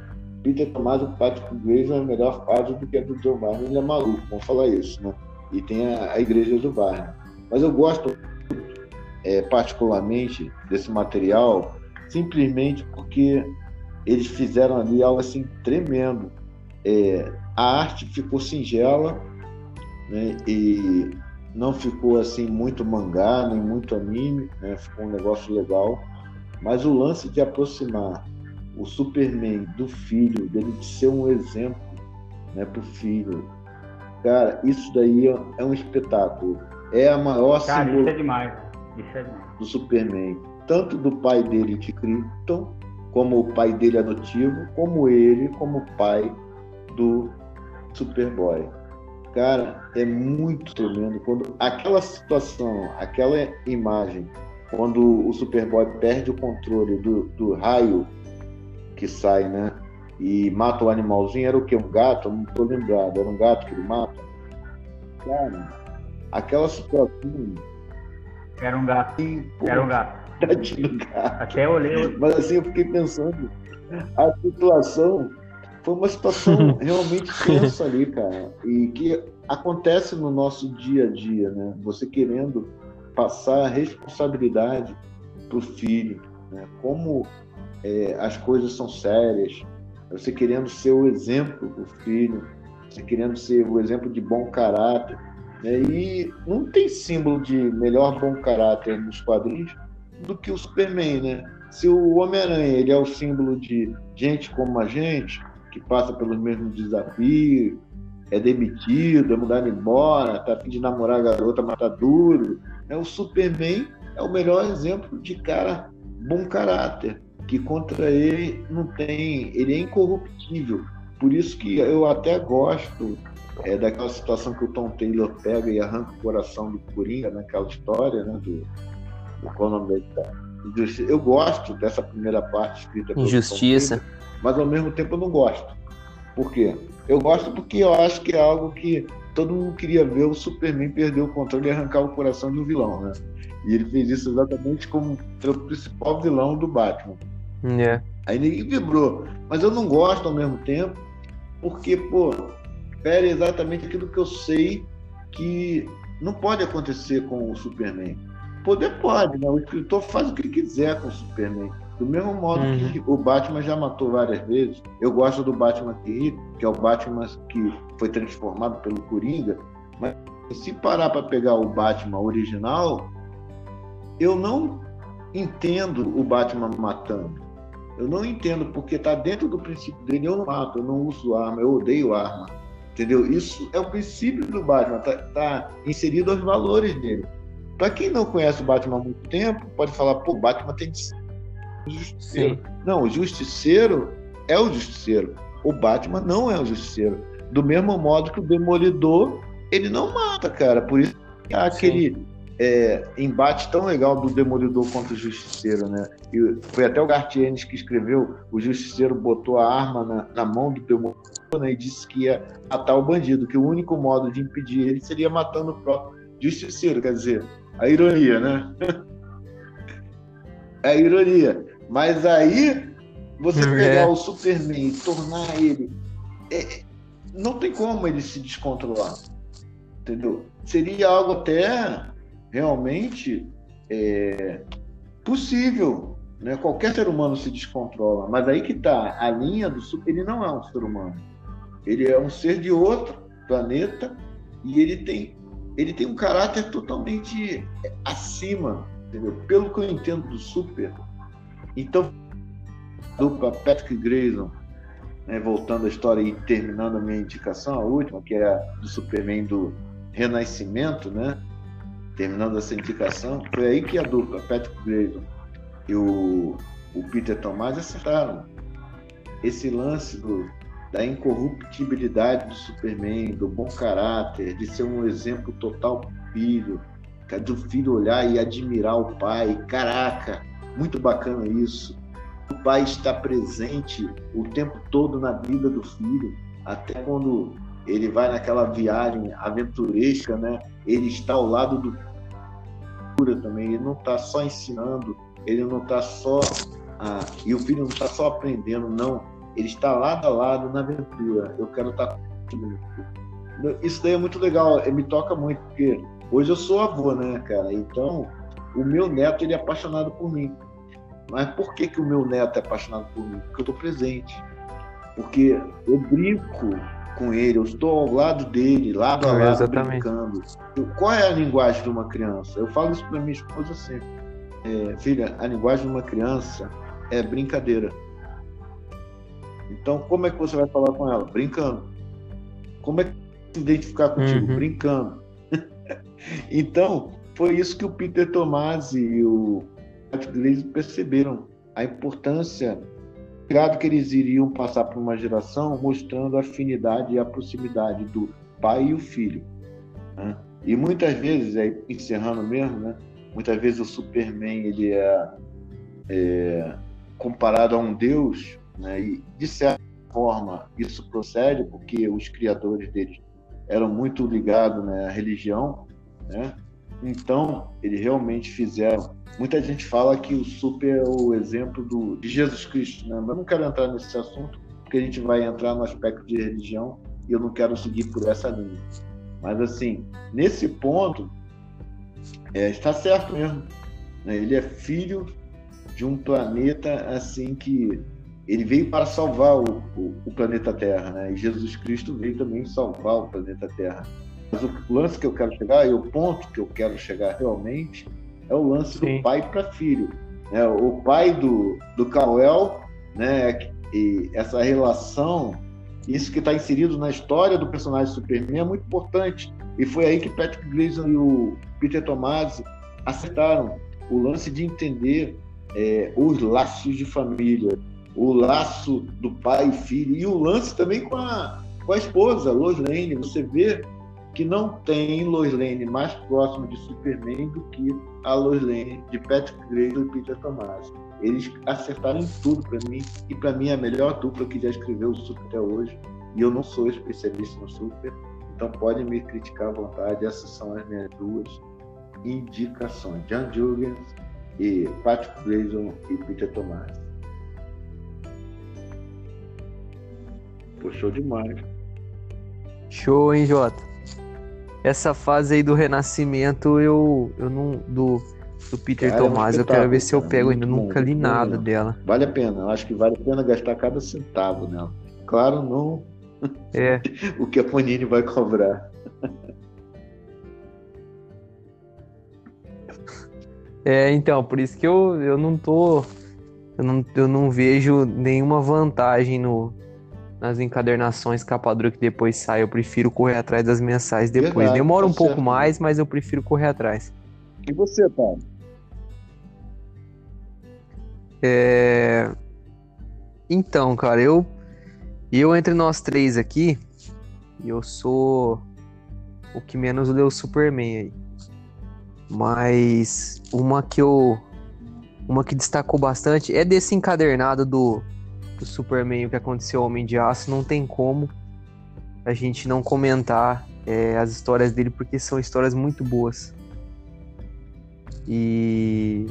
Peter Tomás o Patrick Grayson é melhor fase do que a do Joe Barney. Ele é maluco, vamos falar isso, né? E tem a, a igreja do Barney. Mas eu gosto é, particularmente desse material simplesmente porque eles fizeram ali algo assim tremendo. É, a arte ficou singela né, e não ficou assim muito mangá nem muito anime, né, ficou um negócio legal. Mas o lance de aproximar o Superman do filho, dele de ser um exemplo né, para o filho, cara, isso daí é um espetáculo. É a maior cara, isso é demais. Isso é demais. do Superman tanto do pai dele de Krypton, como o pai dele adotivo, como ele, como pai do Superboy. Cara, é muito tremendo quando aquela situação, aquela imagem, quando o Superboy perde o controle do, do raio que sai, né? E mata o animalzinho, era o que? Um gato? não tô lembrado, era um gato que ele mata. Cara, aquela situação. Era um gato. E, pô, era um gato. Tadinho, cara. Até olhei. Mas assim, eu fiquei pensando, a situação foi uma situação realmente tensa ali, cara. E que acontece no nosso dia a dia, né? Você querendo passar a responsabilidade para o filho, né? Como é, as coisas são sérias, você querendo ser o exemplo para o filho, você querendo ser o exemplo de bom caráter. Né? E não tem símbolo de melhor bom caráter nos quadrinhos do que o Superman, né? Se o Homem-Aranha ele é o símbolo de gente como a gente, que passa pelos mesmos desafios, é demitido, é mudado embora, tá fim de namorar a garota, mas tá duro. É o Superman é o melhor exemplo de cara bom caráter, que contra ele não tem, ele é incorruptível. Por isso que eu até gosto é, daquela situação que o Tom Taylor pega e arranca o coração do Coringa naquela história, né, do, qual o nome Eu gosto dessa primeira parte escrita pelo Injustiça. mas ao mesmo tempo eu não gosto. Por quê? Eu gosto porque eu acho que é algo que todo mundo queria ver o Superman perder o controle e arrancar o coração do vilão, né? E ele fez isso exatamente como o principal vilão do Batman. Yeah. Aí ninguém vibrou. Mas eu não gosto ao mesmo tempo, porque, pô, fere exatamente aquilo que eu sei que não pode acontecer com o Superman. Poder pode, né? O escritor faz o que quiser com o Superman. Do mesmo modo uhum. que o Batman já matou várias vezes. Eu gosto do Batman que, que é o Batman que foi transformado pelo Coringa. Mas se parar para pegar o Batman original, eu não entendo o Batman matando. Eu não entendo porque está dentro do princípio dele. Eu não mato, eu não uso arma, eu odeio arma. Entendeu? Isso é o princípio do Batman, está tá inserido aos valores dele. Para quem não conhece o Batman há muito tempo, pode falar, pô, o Batman tem que ser justiceiro. Sim. Não, o justiceiro é o justiceiro. O Batman não é o justiceiro. Do mesmo modo que o Demolidor, ele não mata, cara. Por isso há aquele é, embate tão legal do Demolidor contra o Justiceiro, né? E foi até o Gartienes que escreveu: o Justiceiro botou a arma na, na mão do Demolidor né, e disse que ia matar o bandido, que o único modo de impedir ele seria matando o próprio Justiceiro. Quer dizer, a ironia, né? é a ironia. Mas aí, você é. pegar o Superman e tornar ele. É, não tem como ele se descontrolar. Entendeu? Seria algo até realmente é, possível. Né? Qualquer ser humano se descontrola, mas aí que está a linha do super. Ele não é um ser humano, ele é um ser de outro planeta e ele tem ele tem um caráter totalmente acima, entendeu? Pelo que eu entendo do super. Então, dupla Patrick Grayson, né, voltando à história e terminando a minha indicação, a última, que é a do Superman do Renascimento, né? Terminando essa indicação, foi aí que a dupla Patrick Grayson e o, o Peter Tomás acertaram. Esse lance do, da incorruptibilidade do Superman, do bom caráter, de ser um exemplo total para o filho, do filho olhar e admirar o pai. Caraca, muito bacana isso. O pai está presente o tempo todo na vida do filho, até quando ele vai naquela viagem aventuresca, né? Ele está ao lado do também. Ele não está só ensinando, ele não está só. Ah, e o filho não está só aprendendo, não. Ele está lado a lado na aventura. Eu quero estar tá Isso daí é muito legal, me toca muito, porque hoje eu sou avô, né, cara? Então, o meu neto ele é apaixonado por mim. Mas por que, que o meu neto é apaixonado por mim? Porque eu estou presente. Porque eu brinco com ele, eu estou ao lado dele, lado a lado, Exatamente. brincando. Qual é a linguagem de uma criança? Eu falo isso para minha esposa sempre. É, filha, a linguagem de uma criança é brincadeira. Então, como é que você vai falar com ela? Brincando. Como é que se identificar contigo? Uhum. Brincando. então, foi isso que o Peter Tomasi e o Patrick Glaze perceberam. A importância legado que eles iriam passar para uma geração mostrando a afinidade e a proximidade do pai e o filho. Né? E muitas vezes, aí, encerrando mesmo, né? muitas vezes o Superman ele é, é comparado a um deus, né? e de certa forma isso procede porque os criadores deles eram muito ligados né, à religião, né? Então, eles realmente fizeram. Muita gente fala que o super é o exemplo do, de Jesus Cristo, né? mas eu não quero entrar nesse assunto, porque a gente vai entrar no aspecto de religião e eu não quero seguir por essa linha. Mas, assim, nesse ponto, é, está certo mesmo. Né? Ele é filho de um planeta assim que ele veio para salvar o, o, o planeta Terra, né? E Jesus Cristo veio também salvar o planeta Terra. Mas o lance que eu quero chegar, e o ponto que eu quero chegar realmente, é o lance Sim. do pai para filho. Né? O pai do, do Cauel, né? e essa relação, isso que está inserido na história do personagem Superman é muito importante. E foi aí que Patrick Gleason e o Peter Tomasi acertaram o lance de entender é, os laços de família, o laço do pai e filho, e o lance também com a, com a esposa, Lois Lane. Você vê que não tem Lois Lane mais próximo de Superman do que a Lois Lane de Patrick Grayson e Peter Tomasi. Eles acertaram em tudo para mim e para mim é a melhor dupla que já escreveu o Super até hoje. E eu não sou especialista no Super, então podem me criticar à vontade. Essas são as minhas duas indicações: John Jurgens e Patrick Grayson e Peter Tomasi. Show demais. Show, hein, Jota? Essa fase aí do renascimento eu, eu não. Do, do Peter cara, Tomás, eu quero ver se eu pego ainda. Nunca li nada bom, dela. Vale a pena, eu acho que vale a pena gastar cada centavo nela. Claro, não é. o que a Panini vai cobrar. É, então, por isso que eu, eu não tô. Eu não, eu não vejo nenhuma vantagem no, nas encadernações capa dura que depois sai. Eu prefiro correr atrás das mensais depois. Verdade, Demora tá um pouco mais, mas eu prefiro correr atrás. E você, Paulo? É... Então, cara, eu eu, entre nós três aqui, eu sou o que menos leu Superman aí. Mas uma que eu. Uma que destacou bastante é desse encadernado do, do Superman, o que aconteceu ao Homem de Aço. Não tem como a gente não comentar é, as histórias dele, porque são histórias muito boas. E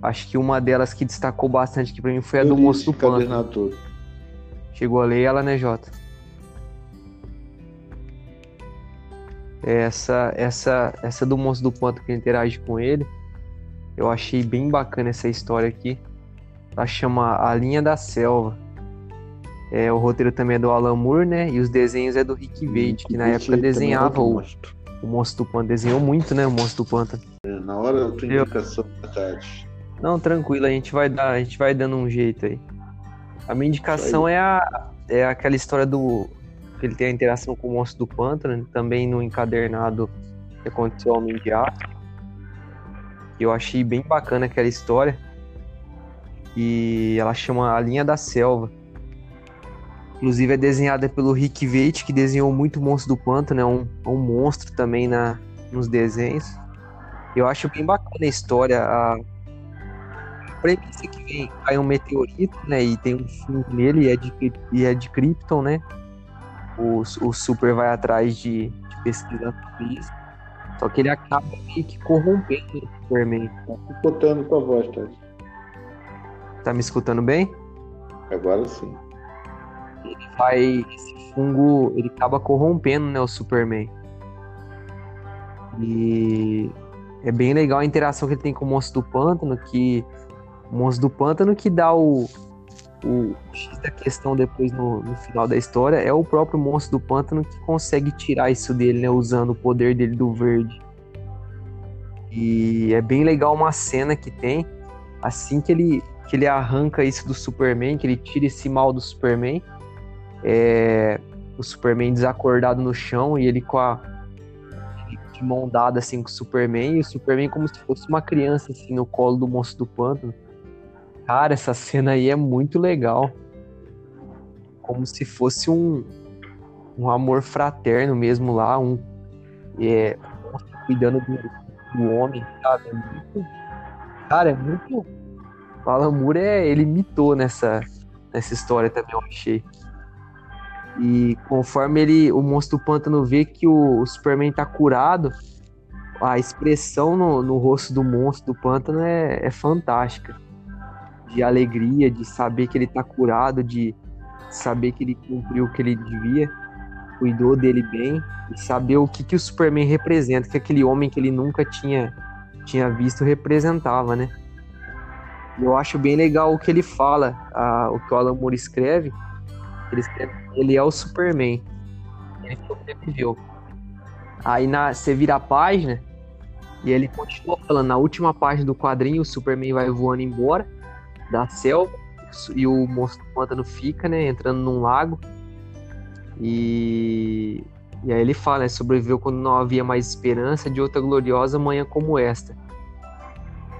acho que uma delas que destacou bastante aqui pra mim foi a Eu do Moço do Pântano. Chegou a ler ela, né, Jota? Essa, essa, essa do Monstro do Pântano que interage com ele, eu achei bem bacana essa história aqui. Ela chama A Linha da Selva. É, o roteiro também é do Alan Moore, né? E os desenhos é do Rick Vade, que na época é desenhava o, monstro. o Monstro do Pântano. Desenhou muito, né? O Monstro do Pântano. É, Na hora Eu- indicação da tarde. Não, tranquilo, a gente vai dar, a gente vai dando um jeito aí. A minha indicação é a é aquela história do que ele tem a interação com o monstro do pântano, né? também no encadernado que aconteceu ao Homem de Aço. Eu achei bem bacana aquela história. E ela chama A Linha da Selva. Inclusive é desenhada pelo Rick Veit, que desenhou muito monstro do pântano, é um, um monstro também na, nos desenhos. Eu acho bem bacana a história, a, premissa que vem, cai um meteorito, né, e tem um fungo nele e é de, e é de Krypton, né? O, o Super vai atrás de, de pesquisar sobre isso. Só que ele acaba meio que corrompendo o Superman. Tá botando tua voz, Tati. Tá me escutando bem? Agora sim. Ele vai. Esse fungo, ele acaba corrompendo, né, o Superman. E é bem legal a interação que ele tem com o monstro do pântano, que o monstro do pântano que dá o, o X da questão depois no, no final da história é o próprio monstro do pântano que consegue tirar isso dele, né? Usando o poder dele do verde. E é bem legal uma cena que tem assim que ele, que ele arranca isso do Superman, que ele tira esse mal do Superman. É, o Superman desacordado no chão e ele com a de mão dada assim com o Superman e o Superman como se fosse uma criança assim no colo do monstro do pântano. Cara, essa cena aí é muito legal. Como se fosse um, um amor fraterno mesmo lá, um é, cuidando do, do homem, sabe? É muito, cara, é muito. Alan Moore é, ele mitou nessa, nessa história também, eu achei. E conforme ele, o monstro do pântano vê que o, o Superman tá curado, a expressão no, no rosto do monstro do pântano é, é fantástica de alegria, de saber que ele tá curado, de saber que ele cumpriu o que ele devia, cuidou dele bem e saber o que, que o Superman representa, que aquele homem que ele nunca tinha, tinha visto representava, né? Eu acho bem legal o que ele fala, a, o que o Alan Moore escreve. Ele escreve ele é o Superman. Ele sobreviveu. Aí na, você vira a página e ele continua falando. Na última página do quadrinho, o Superman vai voando embora da selva e o monstro pântano fica, né? Entrando num lago. E, e aí ele fala, né, sobreviveu quando não havia mais esperança de outra gloriosa manhã como esta.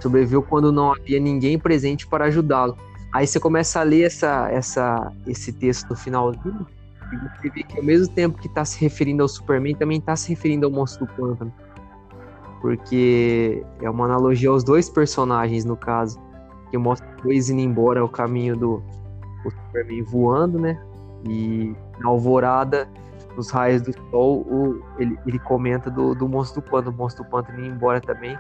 Sobreviveu quando não havia ninguém presente para ajudá-lo. Aí você começa a ler essa, essa, esse texto no finalzinho e você vê que ao mesmo tempo que está se referindo ao Superman, também está se referindo ao monstro do pântano. Porque é uma analogia aos dois personagens, no caso, que mostra os dois indo embora ao caminho do o Superman voando, né? E na alvorada, nos raios do sol, o, ele, ele comenta do, do monstro do pântano, o monstro do pântano indo embora também.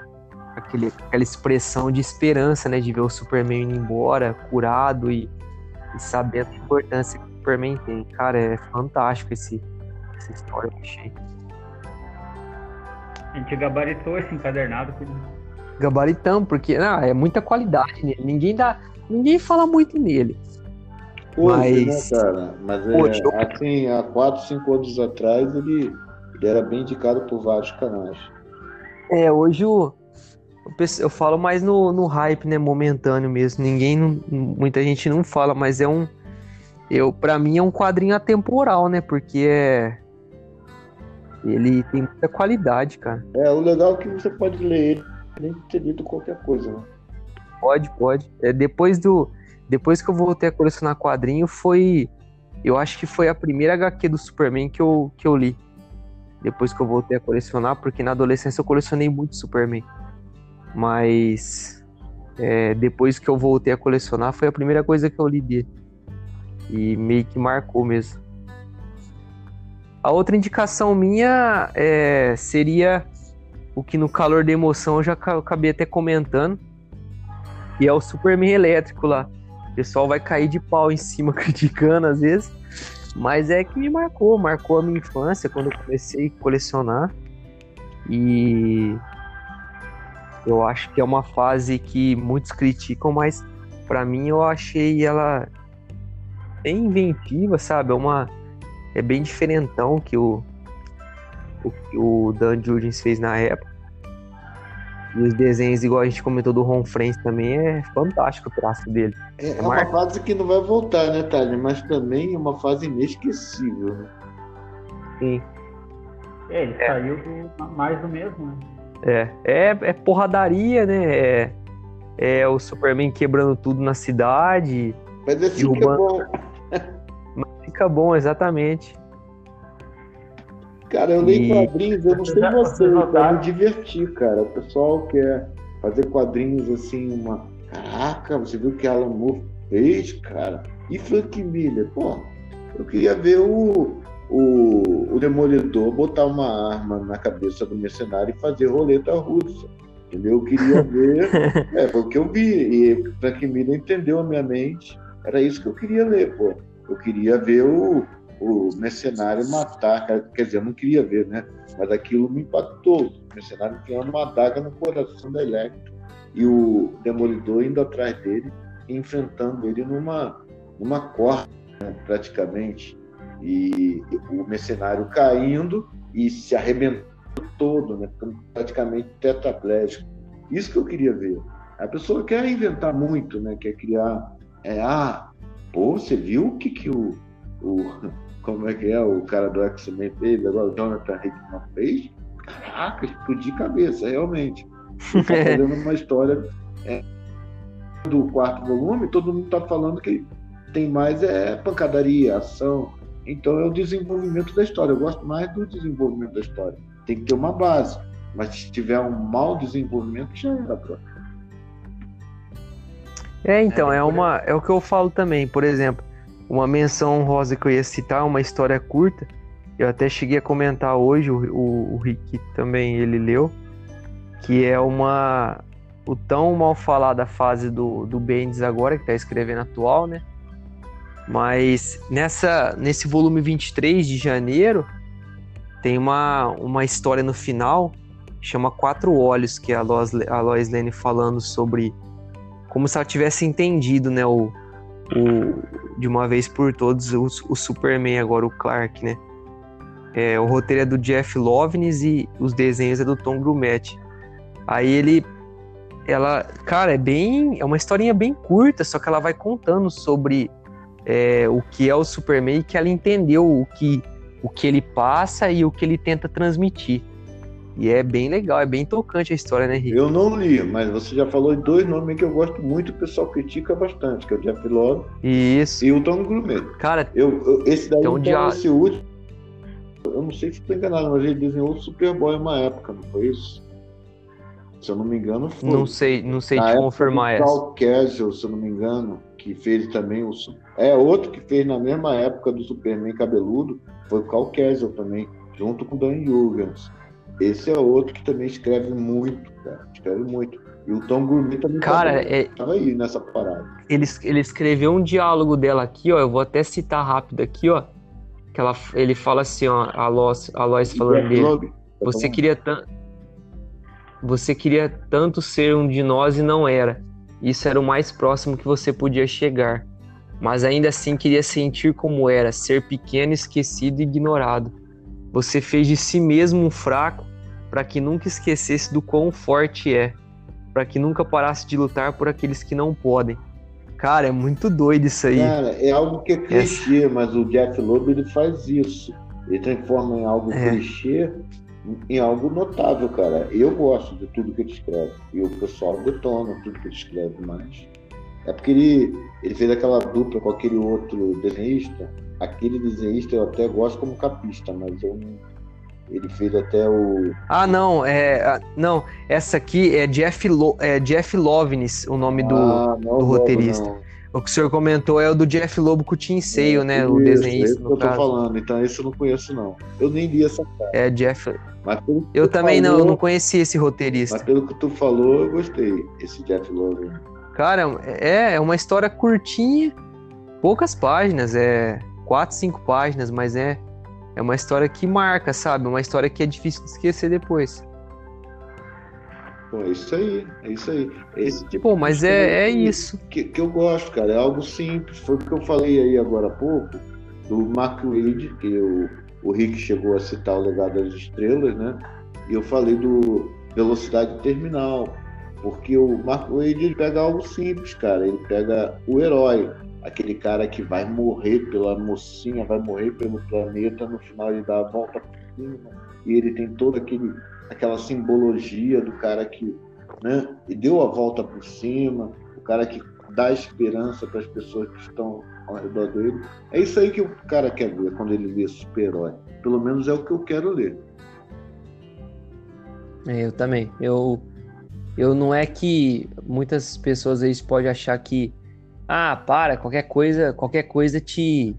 Aquele, aquela expressão de esperança, né? De ver o Superman indo embora, curado e, e sabendo a importância que o Superman tem. Cara, é fantástico esse, essa história, eu achei. A gente gabaritou esse encadernado Gabaritão, porque não, é muita qualidade nele. Ninguém dá. Ninguém fala muito nele. Hoje, Mas- né, cara? Mas é, eu- assim, há 4, 5 anos atrás, ele, ele era bem indicado por vários canais. É, hoje o. Eu, falo mais no, no hype, né? Momentâneo mesmo. Ninguém. não- muita gente não fala, mas é um. Eu, pra mim é um quadrinho atemporal, né? Porque é. Ele tem muita qualidade, cara. É, o legal é que você pode ler ele nem ter lido qualquer coisa, né? Pode, pode. É, depois do. depois que eu voltei a colecionar quadrinho, foi. Eu acho que foi a primeira HQ do Superman que eu, que eu li. Depois que eu voltei a colecionar, porque na adolescência eu colecionei muito Superman. Mas é, depois que eu voltei a colecionar, foi a primeira coisa que eu li dele. E meio que marcou mesmo. A outra indicação minha é, seria o que no calor da emoção eu já acabei até comentando, e é o Superman elétrico lá. O pessoal vai cair de pau em cima criticando às vezes, mas é que me marcou, marcou a minha infância quando eu comecei a colecionar. E eu acho que é uma fase que muitos criticam, mas para mim eu achei ela bem inventiva, sabe? É uma é bem diferentão que o, o que o Dan Jurgens fez na época. E os desenhos, igual a gente comentou do Ron Friends também, é fantástico o traço dele. É, é uma fase que não vai voltar, né, Thalia? Mas também é uma fase inesquecível, né? Sim. É, ele é. saiu do, mais do mesmo, né? É, é, é porradaria, né? É, é o Superman quebrando tudo na cidade. Mas esse que é bom fica bom, exatamente. Cara, eu leio e... quadrinhos, eu não sei você, eu me divertir, cara. O pessoal quer fazer quadrinhos assim, uma. Caraca, você viu que Alan Moore fez, cara? E Frank Miller? Pô, eu queria ver o, o, o Demolidor botar uma arma na cabeça do mercenário e fazer roleta russa. Entendeu? Eu queria ver. é, foi o que eu vi. E Frank Miller entendeu a minha mente. Era isso que eu queria ler, pô. Eu queria ver o, o mercenário matar, quer dizer, eu não queria ver, né? Mas aquilo me impactou. O mercenário enfiando uma adaga no coração da Electra e o Demolidor indo atrás dele enfrentando ele numa, numa corda, né, praticamente. E, o mercenário caindo e se arrebentando todo, né? Ficando praticamente tetraplégico. Isso que eu queria ver. A pessoa quer inventar muito, né? Quer criar. É, ah, Pô, você viu o que, que o, o. Como é que é o cara do X-Men fez? Agora o Jonathan Hickman fez? Caraca, explodir cabeça, realmente. Ele tá fazendo uma história é, do quarto volume, todo mundo tá falando que tem mais é pancadaria, ação. Então é o desenvolvimento da história. Eu gosto mais do desenvolvimento da história. Tem que ter uma base. Mas se tiver um mau desenvolvimento, já era, pronto. É, então, é, uma, é o que eu falo também. Por exemplo, uma menção honrosa que eu ia citar, uma história curta. Eu até cheguei a comentar hoje, o, o, o Rick também ele leu, que é uma. O tão mal falada fase do, do Bendis agora, que está escrevendo atual, né? Mas nessa, nesse volume 23 de janeiro, tem uma, uma história no final, chama Quatro Olhos, que é a Lois, a Lois Lane falando sobre como se ela tivesse entendido, né, o, o de uma vez por todos o, o, Superman agora o Clark, né? É, o roteiro é do Jeff Loveness e os desenhos é do Tom Grumet. Aí ele ela, cara, é bem, é uma historinha bem curta, só que ela vai contando sobre é, o que é o Superman e que ela entendeu o que o que ele passa e o que ele tenta transmitir. E é bem legal, é bem tocante a história, né, Henrique? Eu não li, mas você já falou de dois nomes que eu gosto muito, o pessoal critica bastante, que é o Jeff Love Isso. e o Tom Grumet. Cara, eu, eu, esse daí, então, dia... esse último, eu não sei se estou enganado, mas ele desenhou o Superboy uma época, não foi isso? Se eu não me engano, foi. Não sei, não sei te confirmar essa. O Castle, se eu não me engano, que fez também o. É, outro que fez na mesma época do Superman cabeludo, foi o Cal Castle também, junto com o Dan Jurgens. Esse é outro que também escreve muito, cara. Escreve muito. E o Tom Gourmet também cara, tava, é... tava aí nessa parada. Ele, ele escreveu um diálogo dela aqui, ó. Eu vou até citar rápido aqui, ó. Que ela, ele fala assim, ó, a Lois, a Lois falando dele. Você queria tanto. Você queria tanto ser um de nós e não era. Isso era o mais próximo que você podia chegar. Mas ainda assim queria sentir como era, ser pequeno, esquecido e ignorado. Você fez de si mesmo um fraco para que nunca esquecesse do quão forte é, para que nunca parasse de lutar por aqueles que não podem. Cara, é muito doido isso aí. Cara, é algo que é clichê, Essa... mas o Jeff Loeb ele faz isso. Ele transforma em algo é. clichê em algo notável, cara. Eu gosto de tudo que ele escreve. E o pessoal detona tudo que ele escreve, mas É porque ele, ele fez aquela dupla com aquele outro desenhista. Aquele desenhista eu até gosto como capista, mas eu não, ele fez até o. Ah, não, é. Não, essa aqui é Jeff, Lo, é Jeff Lovenis, o nome do, Ah, não do logo, roteirista. não. O que o senhor comentou é o do Jeff Lobo com o Tim Sale, né? O Isso, desenhista, esse que no eu tô caso. falando, então esse eu não conheço, não. Eu nem li essa cara. É Jeff. Que Eu também não, eu falou- não conhecia esse roteirista. Mas pelo que tu falou, eu gostei, esse Jeff Lowe. Cara, é, é uma história curtinha, poucas páginas, é quatro, cinco páginas, mas é, é uma história que marca, sabe? Uma história que é difícil de esquecer depois. Pô, é isso aí, é isso aí. Esse tipo Pô, mas é, é isso. Que, que eu gosto, cara. É algo simples. Foi o que eu falei aí agora há pouco, do Mark Wade, que o, o Rick chegou a citar o Legado das Estrelas, né? E eu falei do Velocidade Terminal. Porque o Mark Wade ele pega algo simples, cara. Ele pega o herói, aquele cara que vai morrer pela mocinha, vai morrer pelo planeta, no final ele dá a volta por cima. E ele tem toda aquele, aquela simbologia do cara que né, deu a volta por cima, o cara que dá esperança para as pessoas que estão ao redor dele. É isso aí que o cara quer ver quando ele lê super-herói. Pelo menos é o que eu quero ler. É, eu também. Eu, eu não é que muitas pessoas aí podem achar que ah, para, qualquer coisa, qualquer coisa te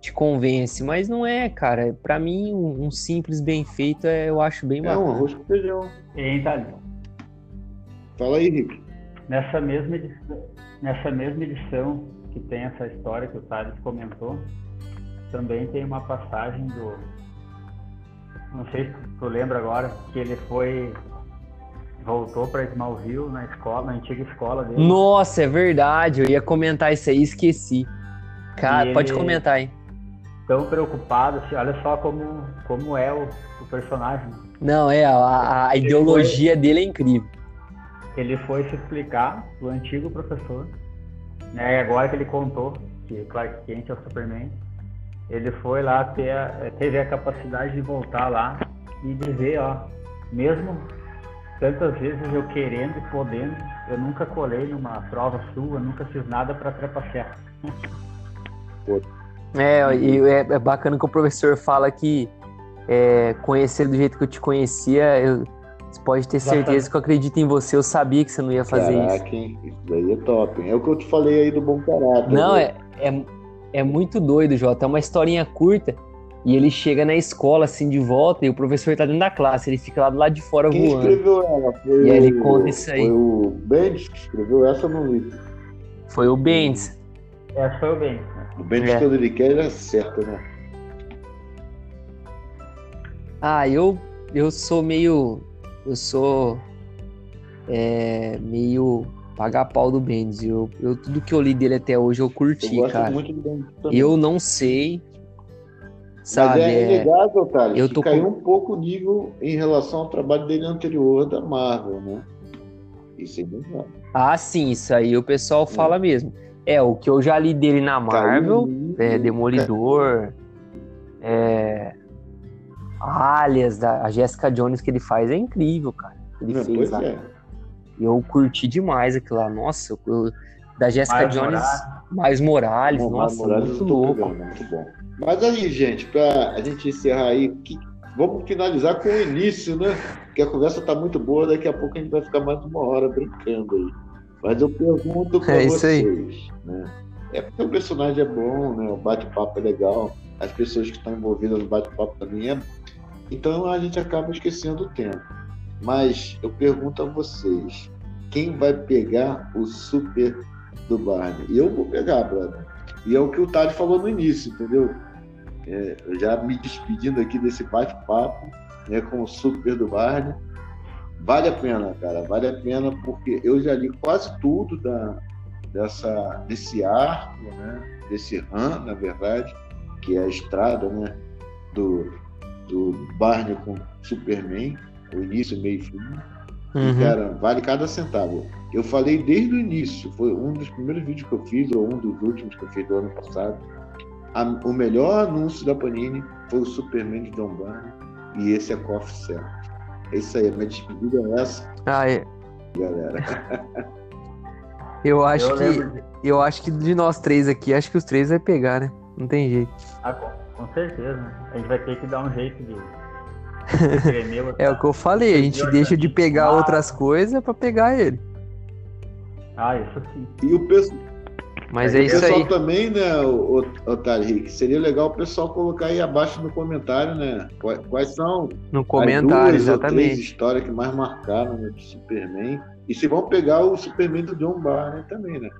te convence, mas não é, cara. Pra mim, um, simples bem feito é, eu acho bem É bacana. um arroz com feijão. E Itália, Fala aí, Rick. nessa mesma edição, nessa mesma edição que tem essa história que o Thales comentou, também tem uma passagem do. Não sei se tu lembra agora, que ele foi. Voltou para Smallville na escola, na antiga escola dele. Nossa, é verdade. Eu ia comentar isso aí, esqueci. Cara, E pode ele- comentar, hein? Tão preocupado, assim, olha só como, como é o, o personagem. Não, é, a, a ideologia dele é incrível. Ele foi se explicar do antigo professor, né? E agora que ele contou que Clark Kent é o Superman, ele foi lá ter a- teve a capacidade de voltar lá e dizer, ó, mesmo tantas vezes eu querendo e podendo, eu nunca colei numa prova sua, nunca fiz nada para trapacear. É, e é, é bacana que o professor fala que é, conhecer do jeito que eu te conhecia, eu, você pode ter certeza que eu acredito em você, eu sabia que você não ia fazer isso. Caraca, hein? Isso daí é top. hein? É o que eu te falei aí do bom caráter. Não, né? é, é, é muito doido, Jota. É uma historinha curta e ele chega na escola assim de volta e o professor tá dentro da classe, ele fica lá do lado de fora Quem voando. escreveu ela? Foi E aí ele o- conta isso aí. Foi o Bendis que escreveu essa eu não li. Foi o Bendis. Essa foi o bem. O Bendis, É. quando ele quer, ele acerta, né? Ah, eu, eu sou meio. Eu sou. É, meio pagar pau do Bendis. Eu, eu, tudo que eu li dele até hoje eu Eu curti, gosto cara. Eu não sei. Sabe? Mas é é- inegável, Thales, eu tô caiu com- um pouco o nível em relação ao trabalho dele anterior da Marvel, né? Isso é inegável. Ah, sim, isso aí o pessoal fala mesmo. É, o que eu já li dele na Marvel. é, Demolidor, é, Alias, da, a Jessica Jones que ele faz é incrível, cara. Ele Não, fez pois lá. é. Eu curti demais aquilo lá. Nossa, eu- da Jessica Mais Jones, Morales. mais Morales, Bom, nossa, Morales muito louco. muito bom. Mas aí, gente, pra a gente encerrar aí, que- vamos finalizar com o início, né? Porque a conversa tá muito boa, daqui a pouco a gente vai ficar mais uma hora brincando aí. Mas eu pergunto pra É vocês, né? É porque o personagem é bom, né? O bate-papo é legal, as pessoas que estão envolvidas no bate-papo também é. Então a gente acaba esquecendo o tempo. Mas eu pergunto a vocês, quem vai pegar o super do Barney? E eu vou pegar, brother. E é o que o Tade falou no início, entendeu? É, já me despedindo aqui desse bate-papo né, com o super do Barney. Vale a pena, cara, vale a pena porque eu já li quase tudo da, dessa, desse arco, né, desse run, na verdade, que é a estrada né, do, do Barney com Superman, o início, meio e fim. E, Uhum. cara, vale cada centavo. Eu falei desde o início, foi um dos primeiros vídeos que eu fiz, ou um dos últimos que eu fiz do ano passado. A- o melhor anúncio da Panini foi o Superman de John Barney, e esse é Coffee Certo. É isso aí, a minha despedida é essa, Ah, é. galera. Eu acho Eu que. lembro Eu acho que de nós três aqui, acho que os três vai pegar, né? Não tem jeito. Ah, com, com certeza. A gente vai ter que dar um jeito de. É o que eu falei, a gente deixa de pegar outras coisas pra pegar ele. Ah, isso sim. E o pessoal, Mas É é o isso pessoal aí. também, né, Otário Rick, seria legal o pessoal colocar aí abaixo no comentário, né? Quais, são No as comentário, duas ou três exatamente. histórias que mais marcaram né, de Superman. E se vão pegar o Superman do John Barney também, né?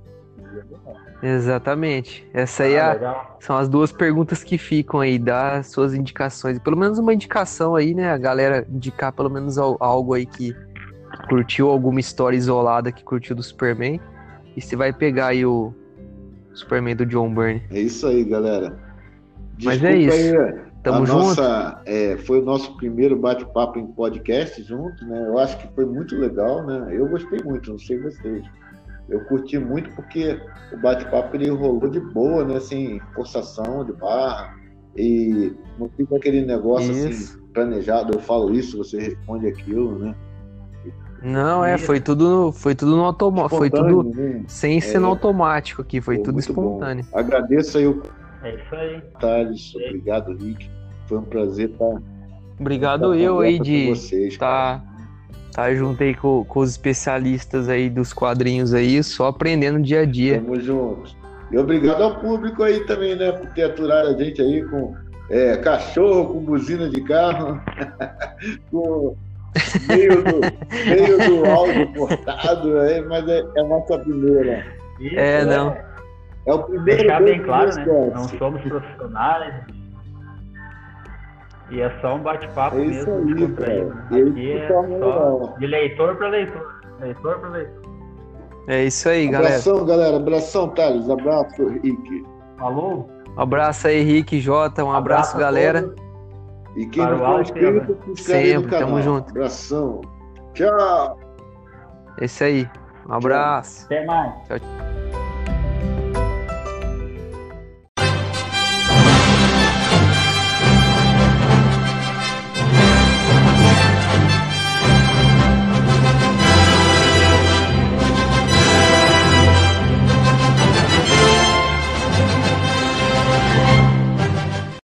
Exatamente. Essa aí é Ah, a- legal. são as duas perguntas que ficam aí, dá suas indicações. Pelo menos uma indicação aí, né? A galera indicar pelo menos al- algo aí que curtiu alguma história isolada que curtiu do Superman. E você vai pegar aí o Superman do John Byrne. É isso aí, galera. Mas é isso. aí, Tamo junto? nossa, é, foi o nosso primeiro bate-papo em podcast junto, né? Eu acho que foi muito legal, né? Eu gostei muito, não sei vocês. Eu curti muito porque o bate-papo ele rolou de boa, né? Sem forçação de barra. E não fica aquele negócio assim Isso. planejado. Eu falo isso, você responde aquilo, né? Não, é, foi tudo, foi tudo no automático. Foi tudo Espontâneo, né? sem ser É. no automático aqui, foi Pô, tudo muito bom. espontâneo. Agradeço aí o É isso aí. Thales. Obrigado, Rick. Foi um prazer estar Obrigado eu aí de vocês. cara. tá, tá junto aí com, com os especialistas aí dos quadrinhos aí, só aprendendo dia a dia. Tamo juntos. E obrigado ao público aí também, né, por ter aturado a gente aí com é, cachorro, com buzina de carro, com meio do, meio do áudio cortado, é, mas é, é a nossa primeira. Isso, É, não. É o primeiro Deixar bem claro, né? Não somos profissionais. E é só um bate-papo É isso mesmo. aí, cara. né? E aí Aqui é só legal. de leitor para leitor. Leitor para leitor. É isso aí, galera. Abração, galera. Abração, Thales. Abraço, Rick. Falou? Um abraço aí, Rick, Jota, um abraço, a galera. E quem Para não o for inscrito, se inscreve no tamo junto. Abração. Tchau. É isso aí. Um abraço. Até mais. Tchau,